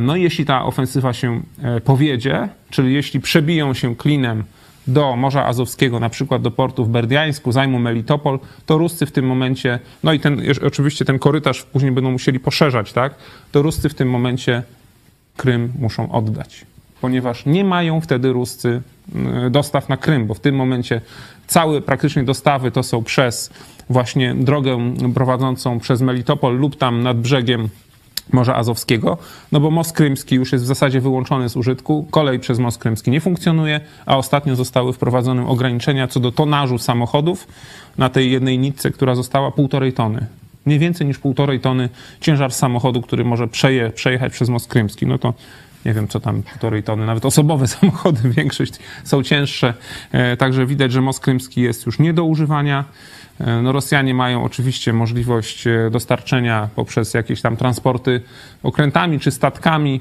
No i jeśli ta ofensywa się powiedzie, czyli jeśli przebiją się klinem do Morza Azowskiego, na przykład do portu w Berdiańsku, zajmą Melitopol, to Ruscy w tym momencie, no i ten, oczywiście ten korytarz później będą musieli poszerzać, tak, to Ruscy w tym momencie Krym muszą oddać, ponieważ nie mają wtedy Ruscy y, dostaw na Krym, bo w tym momencie całe praktycznie dostawy to są przez właśnie drogę prowadzącą przez Melitopol lub tam nad brzegiem Morza Azowskiego, no bo most krymski już jest w zasadzie wyłączony z użytku, kolej przez most krymski nie funkcjonuje, a ostatnio zostały wprowadzone ograniczenia co do tonażu samochodów na tej jednej nitce, która została półtorej tony. mniej więcej niż półtorej tony ciężar samochodu, który może przeje, przejechać przez most krymski. No to nie wiem, co tam półtorej tony, nawet osobowe samochody, większość są cięższe. E, także widać, że most krymski jest już nie do używania. E, no Rosjanie mają oczywiście możliwość e, dostarczenia poprzez jakieś tam transporty okrętami czy statkami,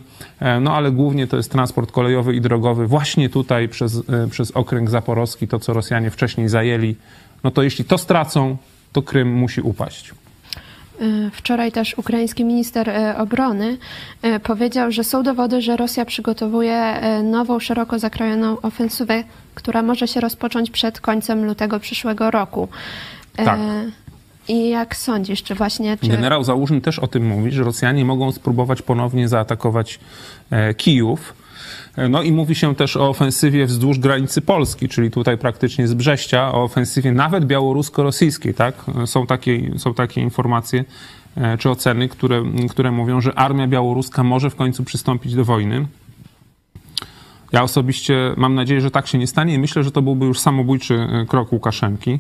no ale głównie to jest transport kolejowy i drogowy właśnie tutaj przez, przez okręg zaporowski, to co Rosjanie wcześniej zajęli. No to jeśli to stracą, to Krym musi upaść. Wczoraj też ukraiński minister obrony powiedział, że są dowody, że Rosja przygotowuje nową, szeroko zakrojoną ofensywę, która może się rozpocząć przed końcem lutego przyszłego roku. Tak. I jak sądzisz, czy właśnie... Czy... Generał Załużny też o tym mówi, że Rosjanie mogą spróbować ponownie zaatakować e, Kijów. E, no i mówi się też o ofensywie wzdłuż granicy Polski, czyli tutaj praktycznie z Brześcia, o ofensywie nawet białorusko-rosyjskiej, tak? Są takie, są takie informacje e, czy oceny, które, które mówią, że armia białoruska może w końcu przystąpić do wojny. Ja osobiście mam nadzieję, że tak się nie stanie i myślę, że to byłby już samobójczy e, krok Łukaszenki.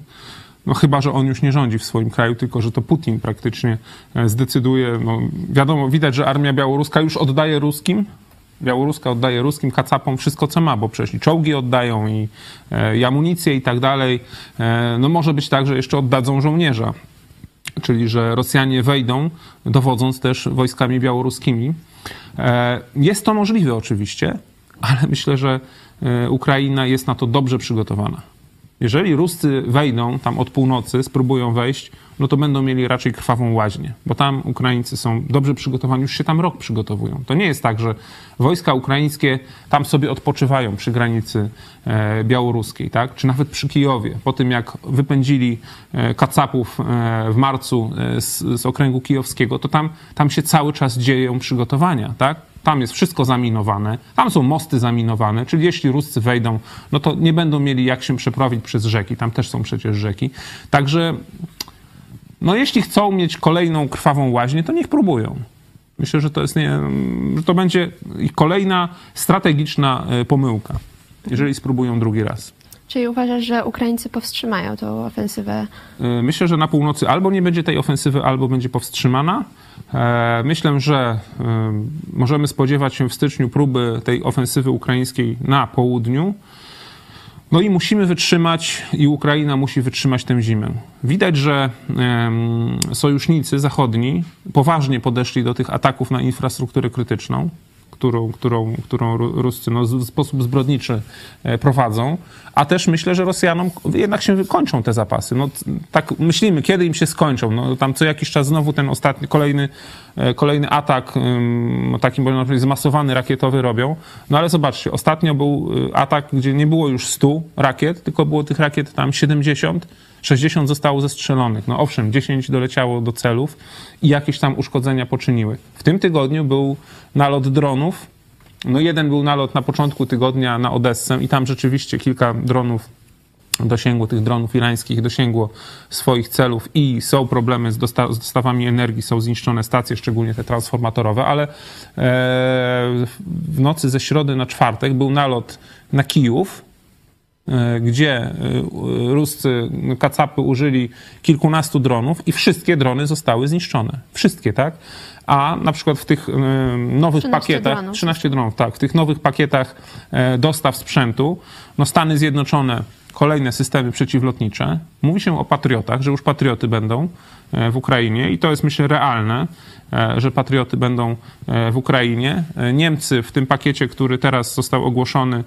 No chyba, że on już nie rządzi w swoim kraju, tylko że to Putin praktycznie zdecyduje. No, wiadomo, widać, że armia białoruska już oddaje ruskim, Białoruska oddaje ruskim kacapom wszystko, co ma, bo przecież i czołgi oddają, i, e, i amunicję i tak dalej. E, no może być tak, że jeszcze oddadzą żołnierza. Czyli, że Rosjanie wejdą, dowodząc też wojskami białoruskimi. E, jest to możliwe oczywiście, ale myślę, że Ukraina jest na to dobrze przygotowana. Jeżeli Ruscy wejdą tam od północy, spróbują wejść, no to będą mieli raczej krwawą łaźnię, bo tam Ukraińcy są dobrze przygotowani, już się tam rok przygotowują. To nie jest tak, że wojska ukraińskie tam sobie odpoczywają przy granicy e, białoruskiej, tak? czy nawet przy Kijowie. Po tym, jak wypędzili e, kacapów e, w marcu z, z okręgu kijowskiego, to tam, tam się cały czas dzieją przygotowania. Tak? Tam jest wszystko zaminowane, tam są mosty zaminowane, czyli jeśli Ruscy wejdą, no to nie będą mieli jak się przeprawić przez rzeki, tam też są przecież rzeki. Także no jeśli chcą mieć kolejną krwawą łaźnię, to niech próbują. Myślę, że to jest nie, że to będzie kolejna strategiczna e, pomyłka, jeżeli spróbują drugi raz. Czyli uważasz, że Ukraińcy powstrzymają tą ofensywę? E, myślę, że na północy albo nie będzie tej ofensywy, albo będzie powstrzymana. E, myślę, że możemy spodziewać się w styczniu próby tej ofensywy ukraińskiej na południu. No i musimy wytrzymać, i Ukraina musi wytrzymać tę zimę. Widać, że sojusznicy zachodni poważnie podeszli do tych ataków na infrastrukturę krytyczną którą, którą, którą Ruscy no, w sposób zbrodniczy e, prowadzą, a też myślę, że Rosjanom jednak się wykończą te zapasy. No, tak myślimy, kiedy im się skończą. No, tam co jakiś czas znowu ten ostatni, kolejny, e, kolejny atak, taki można powiedzieć zmasowany rakietowy robią. No ale zobaczcie, ostatnio był e, atak, gdzie nie było już 100 rakiet, tylko było tych rakiet tam 70, 60 zostało zestrzelonych. No owszem, 10 doleciało do celów i jakieś tam uszkodzenia poczyniły. W tym tygodniu był nalot dronów. No jeden był nalot na początku tygodnia na Odessę i tam rzeczywiście kilka dronów dosięgło, tych dronów irańskich dosięgło swoich celów i są problemy z, dosta z dostawami energii, są zniszczone stacje, szczególnie te transformatorowe, ale e, w nocy ze środy na czwartek był nalot na Kijów, gdzie e, ruscy kacapy użyli kilkunastu dronów i wszystkie drony zostały zniszczone. Wszystkie, tak? A na przykład w tych e, nowych 13 pakietach, dronów. 13 dronów, tak, w tych nowych pakietach dostaw sprzętu, no Stany Zjednoczone kolejne systemy przeciwlotnicze. Mówi się o patriotach, że już patrioty będą w Ukrainie i to jest myślę realne. E, że patrioty będą e, w Ukrainie. E, Niemcy w tym pakiecie, który teraz został ogłoszony,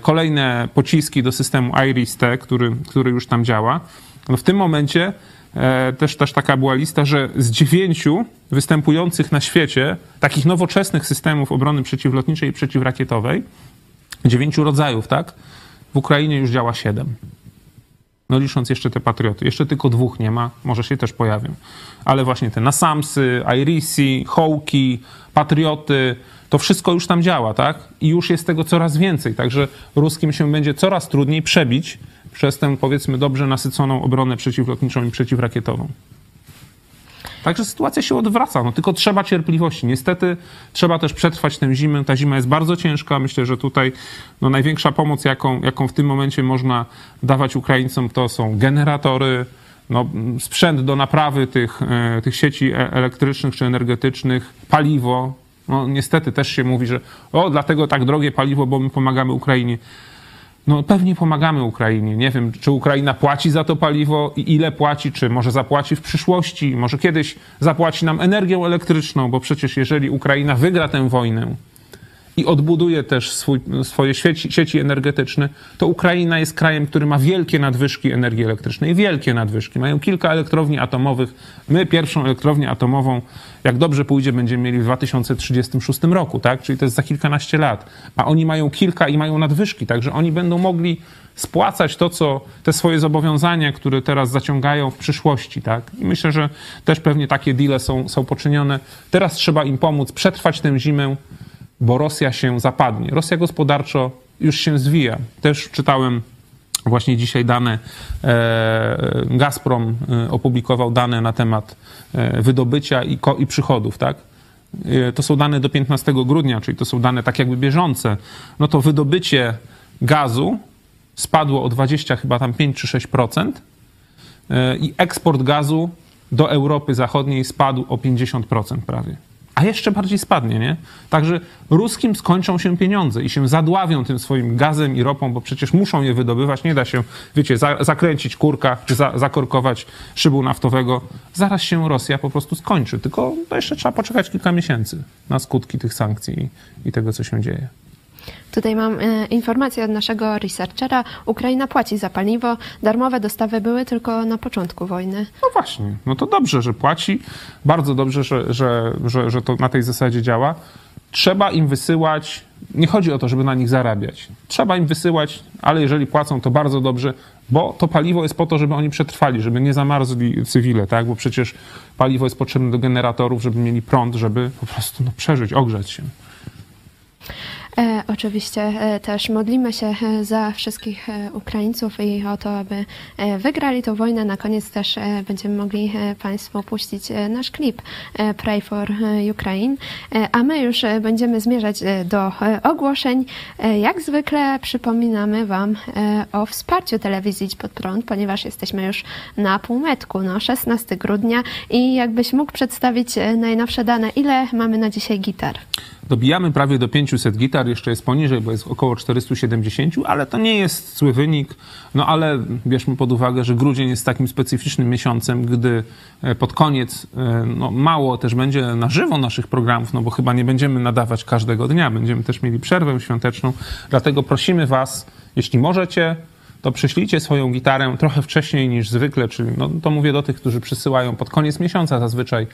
kolejne pociski do systemu IRIS-T, który, który już tam działa. No w tym momencie też, też taka była lista, że z dziewięciu występujących na świecie takich nowoczesnych systemów obrony przeciwlotniczej i przeciwrakietowej, dziewięciu rodzajów, tak? W Ukrainie już działa siedem. No licząc jeszcze te patrioty. Jeszcze tylko dwóch nie ma, może się też pojawią. Ale właśnie te Nasamsy, Irisi, Hołki, Patrioty, to wszystko już tam działa, tak? I już jest tego coraz więcej. Także ruskim się będzie coraz trudniej przebić przez tę, powiedzmy, dobrze nasyconą obronę przeciwlotniczą i przeciwrakietową. Także sytuacja się odwraca, no tylko trzeba cierpliwości. Niestety trzeba też przetrwać tę zimę. Ta zima jest bardzo ciężka. Myślę, że tutaj no, największa pomoc, jaką, jaką w tym momencie można dawać Ukraińcom, to są generatory, no, sprzęt do naprawy tych, e, tych sieci e- elektrycznych czy energetycznych, paliwo. No, niestety też się mówi, że o, dlatego tak drogie paliwo, bo my pomagamy Ukrainie. No pewnie pomagamy Ukrainie. Nie wiem, czy Ukraina płaci za to paliwo i ile płaci, czy może zapłaci w przyszłości, może kiedyś zapłaci nam energią elektryczną, bo przecież jeżeli Ukraina wygra tę wojnę i odbuduje też swój, swoje sieci, sieci energetyczne, to Ukraina jest krajem, który ma wielkie nadwyżki energii elektrycznej. Wielkie nadwyżki. Mają kilka elektrowni atomowych. My pierwszą elektrownię atomową, jak dobrze pójdzie, będziemy mieli w 2036 roku, tak? Czyli to jest za kilkanaście lat. A oni mają kilka i mają nadwyżki, także oni będą mogli spłacać to, co te swoje zobowiązania, które teraz zaciągają w przyszłości, tak? I myślę, że też pewnie takie deale są, są poczynione. Teraz trzeba im pomóc przetrwać tę zimę, bo Rosja się zapadnie. Rosja gospodarczo już się zwija. Też czytałem właśnie dzisiaj dane, e, Gazprom e, opublikował dane na temat e, wydobycia i, i przychodów, tak? To są dane do 15 grudnia, czyli to są dane tak jakby bieżące. No to wydobycie gazu spadło o 20 chyba tam 5 czy 6% e, i eksport gazu do Europy Zachodniej spadł o 50% prawie. A jeszcze bardziej spadnie, nie? Także ruskim skończą się pieniądze i się zadławią tym swoim gazem i ropą, bo przecież muszą je wydobywać. Nie da się, wiecie, za, zakręcić kurka czy za, zakorkować szybu naftowego. Zaraz się Rosja po prostu skończy. Tylko to jeszcze trzeba poczekać kilka miesięcy na skutki tych sankcji i, i tego, co się dzieje. Tutaj mam e, informację od naszego researchera. Ukraina płaci za paliwo. Darmowe dostawy były tylko na początku wojny. No właśnie, no to dobrze, że płaci. Bardzo dobrze, że, że, że, że to na tej zasadzie działa. Trzeba im wysyłać, nie chodzi o to, żeby na nich zarabiać. Trzeba im wysyłać, ale jeżeli płacą, to bardzo dobrze, bo to paliwo jest po to, żeby oni przetrwali, żeby nie zamarzli cywile, tak? Bo przecież paliwo jest potrzebne do generatorów, żeby mieli prąd, żeby po prostu no, przeżyć, ogrzać się. E, oczywiście e, też modlimy się e, za wszystkich Ukraińców i o to, aby wygrali tę wojnę. Na koniec też będziemy mogli Państwu puścić nasz klip Pray for Ukraine. A my już będziemy zmierzać do ogłoszeń. Jak zwykle przypominamy Wam o wsparciu telewizji Idź Pod Prąd, ponieważ jesteśmy już na półmetku, no 16 grudnia i jakbyś mógł przedstawić najnowsze dane, ile mamy na dzisiaj gitar? Dobijamy prawie do 500 gitar, jeszcze jest poniżej, bo jest około 470, ale to nie jest zły wynik. No ale bierzmy pod uwagę, że grudzień jest takim specyficznym miesiącem, gdy e, pod koniec e, no, mało też będzie na żywo naszych programów, no bo chyba nie będziemy nadawać każdego dnia, będziemy też mieli przerwę świąteczną. Dlatego prosimy Was, jeśli możecie, to przyślijcie swoją gitarę trochę wcześniej niż zwykle, czyli no, to mówię do tych, którzy przysyłają pod koniec miesiąca zazwyczaj.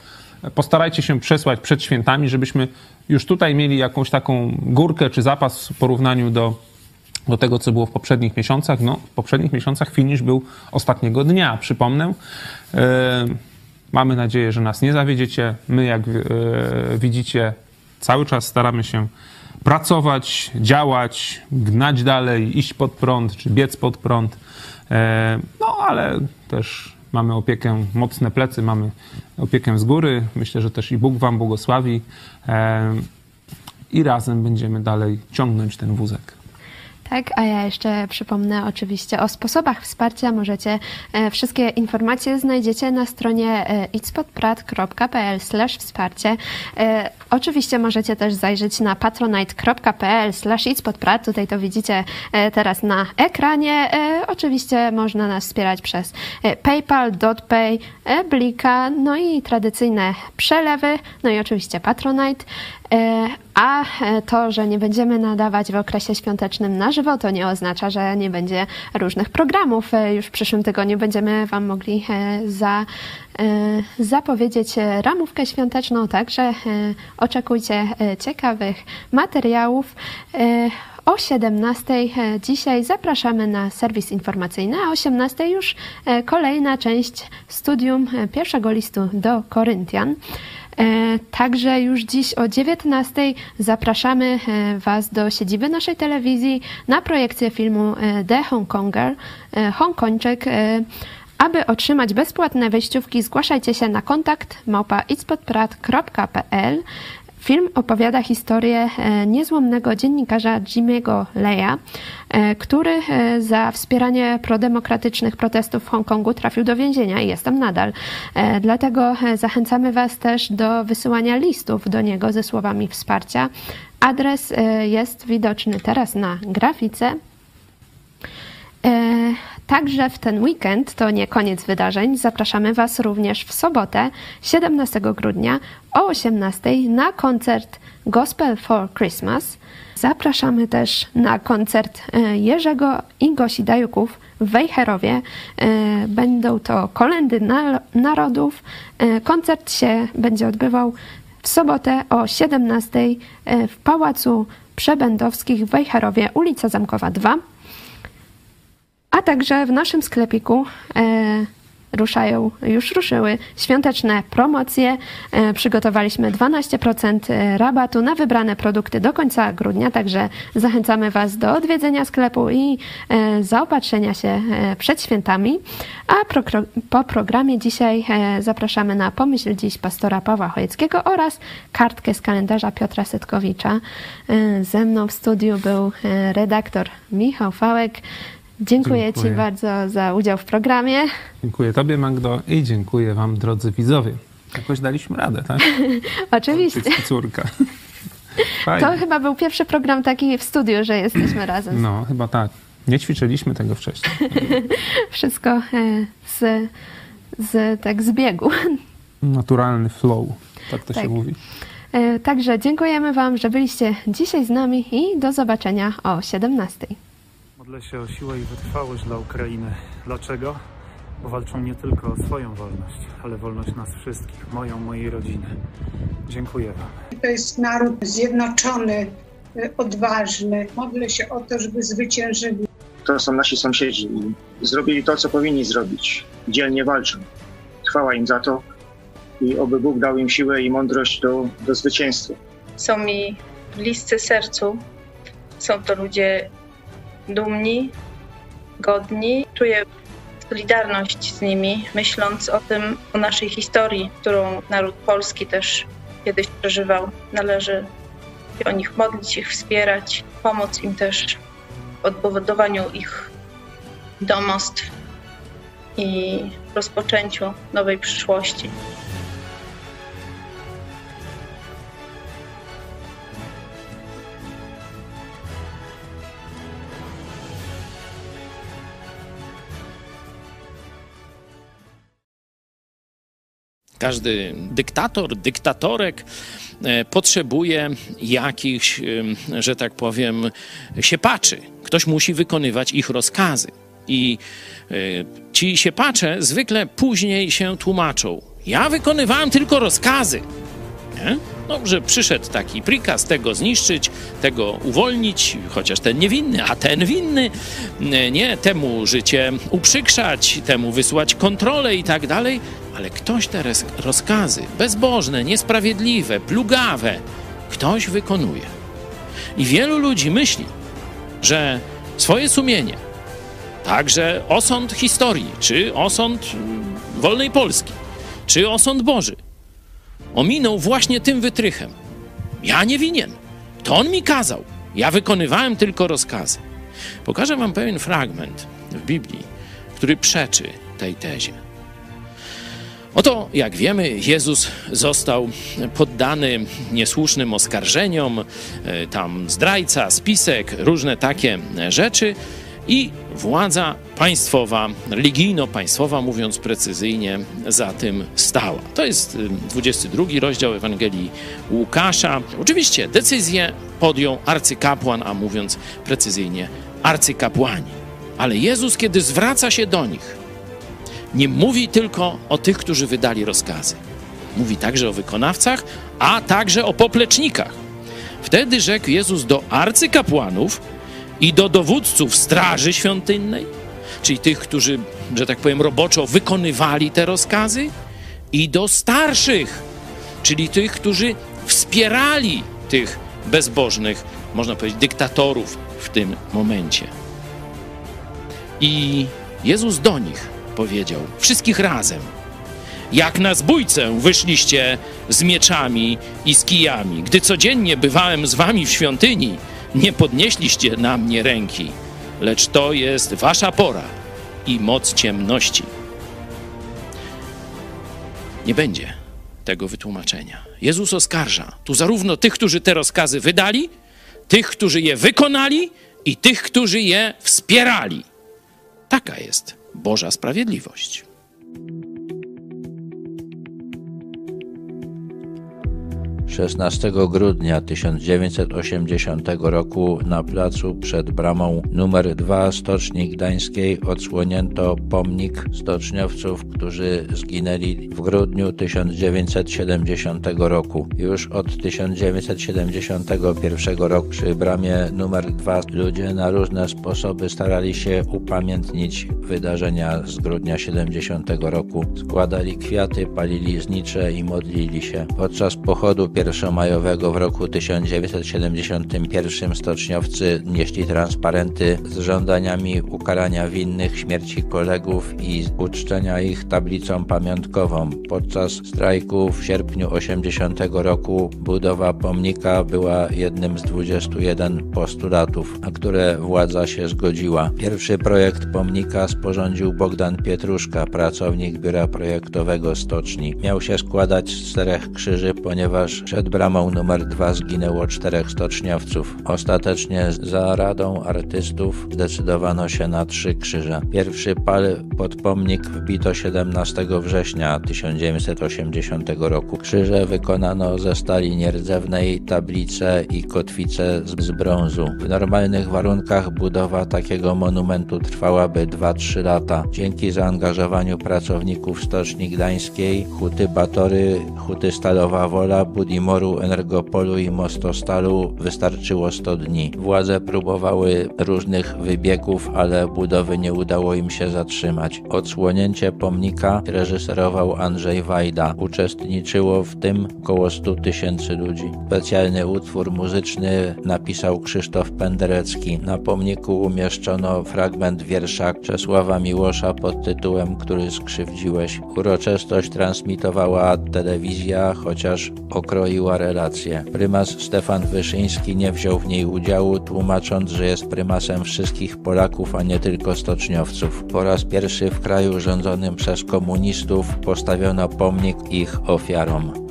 Postarajcie się przesłać przed świętami, żebyśmy już tutaj mieli jakąś taką górkę czy zapas w porównaniu do, do tego, co było w poprzednich miesiącach. No, w poprzednich miesiącach finish był ostatniego dnia, przypomnę. E, mamy nadzieję, że nas nie zawiedziecie. My, jak e, widzicie, cały czas staramy się pracować, działać, gnać dalej, iść pod prąd, czy biec pod prąd. E, No, ale też mamy opiekę, mocne plecy, mamy opiekę z góry. Myślę, że też i Bóg Wam błogosławi. I razem będziemy dalej ciągnąć ten wózek. Tak, a ja jeszcze przypomnę oczywiście o sposobach wsparcia. Możecie e, wszystkie informacje znajdziecie na stronie e, itspodprat.pl wsparcie. E, oczywiście możecie też zajrzeć na patronite.pl itspodprat. Tutaj to widzicie teraz na ekranie. Oczywiście można nas wspierać przez e, PayPal, DotPay, Blika, no i tradycyjne przelewy, no i oczywiście Patronite. E, A e, to, że nie będziemy nadawać w okresie świątecznym na żywo, to nie oznacza, że nie będzie różnych programów. Już w przyszłym tygodniu będziemy Wam mogli za, zapowiedzieć ramówkę świąteczną, także oczekujcie ciekawych materiałów. O 17 e, dzisiaj zapraszamy na serwis informacyjny, a o 18 już e, kolejna część studium e, pierwszego listu do Koryntian. Także już dziś o 19 zapraszamy Was do siedziby naszej telewizji na projekcję filmu The Hongkonger, Hongkończyk. Aby otrzymać bezpłatne wejściówki, zgłaszajcie się na kontakt małpa itspodprat.pl Film opowiada historię e, niezłomnego dziennikarza Jimmy'ego Leya, e, który e, za wspieranie prodemokratycznych protestów w Hongkongu trafił do więzienia i jest tam nadal. Dlatego zachęcamy Was też do wysyłania listów do niego ze słowami wsparcia. Adres jest widoczny teraz na grafice. Także w ten weekend, to nie koniec wydarzeń, zapraszamy Was również w sobotę, 17 grudnia o 18 na koncert Gospel for Christmas. Zapraszamy też na koncert e, Jerzego i Gosi Dajuków w Wejherowie. E, będą to kolendy narodów. E, koncert się będzie odbywał w sobotę o 17 w Pałacu Przebędowskich w Wejherowie, ulica Zamkowa 2. A także w naszym sklepiku e, ruszają, już ruszyły świąteczne promocje. E, przygotowaliśmy 12% e, rabatu na wybrane produkty do końca grudnia, także zachęcamy Was do odwiedzenia sklepu i zaopatrzenia się przed świętami. A po programie dzisiaj zapraszamy na Pomyśl Dziś pastora Pawła Chojeckiego oraz kartkę z kalendarza Piotra Setkowicza. Ze mną w studiu był redaktor Michał Fałek. Dziękuję, dziękuję, Ci bardzo za udział w programie. Dziękuję Tobie, Magdo, i dziękuję Wam, drodzy widzowie. Jakoś daliśmy radę, tak? Oczywiście. Córka. Fajnie. To chyba był pierwszy program taki w studiu, że jesteśmy razem. No, chyba tak. Nie ćwiczyliśmy tego wcześniej. Wszystko e, z, z tak zbiegu. Naturalny flow, tak to tak. się mówi. E, także dziękujemy Wam, że byliście dzisiaj z nami i do zobaczenia o 17. Modlę się o siłę i wytrwałość dla Ukrainy. Dlaczego? Bo walczą nie tylko o swoją wolność, ale wolność nas wszystkich, moją, mojej rodziny. Dziękuję Wam. To jest naród zjednoczony, y, odważny. Modlę się o to, żeby zwyciężyli. To są nasi sąsiedzi. Zrobili to, co powinni zrobić. Dzielnie walczą. Chwała im za to i oby Bóg dał im siłę i mądrość do, do zwycięstwa. Są mi bliscy sercu. Są to ludzie dumni, godni. Czuję solidarność z nimi, myśląc o tym, o naszej historii, którą naród polski też kiedyś przeżywał. Należy o nich modlić, ich wspierać, pomóc im też w odbudowaniu ich domostw i rozpoczęciu nowej przyszłości. Dyktator, dyktatorek e, potrzebuje jakichś, że tak powiem, siepaczy. Ktoś musi wykonywać ich rozkazy. I e, ci siepacze zwykle później się tłumaczą. Ja wykonywałem tylko rozkazy. Nie? No, że przyszedł taki prikaz tego zniszczyć, tego uwolnić, chociaż ten niewinny, a ten winny, nie, temu życie uprzykrzać, temu wysłać kontrolę i tak dalej, ale ktoś te rozkazy bezbożne, niesprawiedliwe, plugawe, ktoś wykonuje. I wielu ludzi myśli, że swoje sumienie, także osąd historii, czy osąd wolnej Polski, czy osąd Boży – ominął właśnie tym wytrychem. Ja nie winien. To on mi kazał. Ja wykonywałem tylko rozkazy. Pokażę wam pewien fragment w Biblii, który przeczy tej tezie. Oto, jak wiemy, Jezus został poddany niesłusznym oskarżeniom, e, tam zdrajca, spisek, różne takie rzeczy i władza państwowa, religijno-państwowa, mówiąc precyzyjnie, za tym stała. To jest 22 rozdział Ewangelii Łukasza. Oczywiście decyzję podjął arcykapłan, a mówiąc precyzyjnie, arcykapłani. Ale Jezus, kiedy zwraca się do nich, nie mówi tylko o tych, którzy wydali rozkazy. Mówi także o wykonawcach, a także o poplecznikach. Wtedy rzekł Jezus do arcykapłanów, i do dowódców Straży Świątynnej, czyli tych, którzy, że tak powiem, roboczo wykonywali te rozkazy, i do starszych, czyli tych, którzy wspierali tych bezbożnych, można powiedzieć, dyktatorów w tym momencie. I Jezus do nich powiedział, wszystkich razem: jak na zbójcę wyszliście z mieczami i z kijami. Gdy codziennie bywałem z wami w świątyni, nie podnieśliście na mnie ręki, lecz to jest wasza pora i moc ciemności. Nie będzie tego wytłumaczenia. Jezus oskarża tu zarówno tych, którzy te rozkazy wydali, tych, którzy je wykonali i tych, którzy je wspierali. Taka jest Boża sprawiedliwość. 16 grudnia 1980 roku na placu przed bramą numer 2 Stoczni Gdańskiej odsłonięto pomnik stoczniowców, którzy zginęli w grudniu 1970 roku. Już od 1971 roku przy bramie numer 2 ludzie na różne sposoby starali się upamiętnić wydarzenia z grudnia 70 roku. Składali kwiaty, palili znicze i modlili się. Podczas pochodu pierwszomajowego w roku 1971 stoczniowcy nieśli transparenty z żądaniami ukarania winnych śmierci kolegów i uczczenia ich tablicą pamiątkową. Podczas strajku w sierpniu 80 roku budowa pomnika była jednym z 21 postulatów, na które władza się zgodziła. Pierwszy projekt pomnika sporządził Bogdan Pietruszka, pracownik biura projektowego stoczni. Miał się składać z czterech krzyży, ponieważ przed bramą numer dwa zginęło czterech stoczniowców. Ostatecznie za radą artystów zdecydowano się na trzy krzyże. Pierwszy pal pod pomnik wbito 17 września 1980 roku. Krzyże wykonano ze stali nierdzewnej, tablice i kotwice z brązu. W normalnych warunkach budowa takiego monumentu trwałaby 2-3 lata. Dzięki zaangażowaniu pracowników Stoczni Gdańskiej, Huty Batory, Huty Stalowa Wola, Budimoru, Energopolu i Mostostalu wystarczyło 100 dni. Władze próbowały różnych wybiegów, ale budowy nie udało im się zatrzymać. Odsłonięcie pomnika reżyserował Andrzej Wajda. Uczestniczyło w tym około 100 tysięcy ludzi. Specjalny utwór muzyczny napisał Krzysztof Penderecki. Na pomniku umieszczono fragment wiersza Czesława Miłosza pod tytułem Który skrzywdziłeś. Uroczystość transmitowała telewizja, chociaż okroiła relacje. Prymas Stefan Wyszyński nie wziął w niej udziału, tłumacząc, że jest prymasem wszystkich Polaków, a nie tylko stoczniowców. Po raz pierwszy w kraju rządzonym przez komunistów postawiono pomnik ich ofiarom.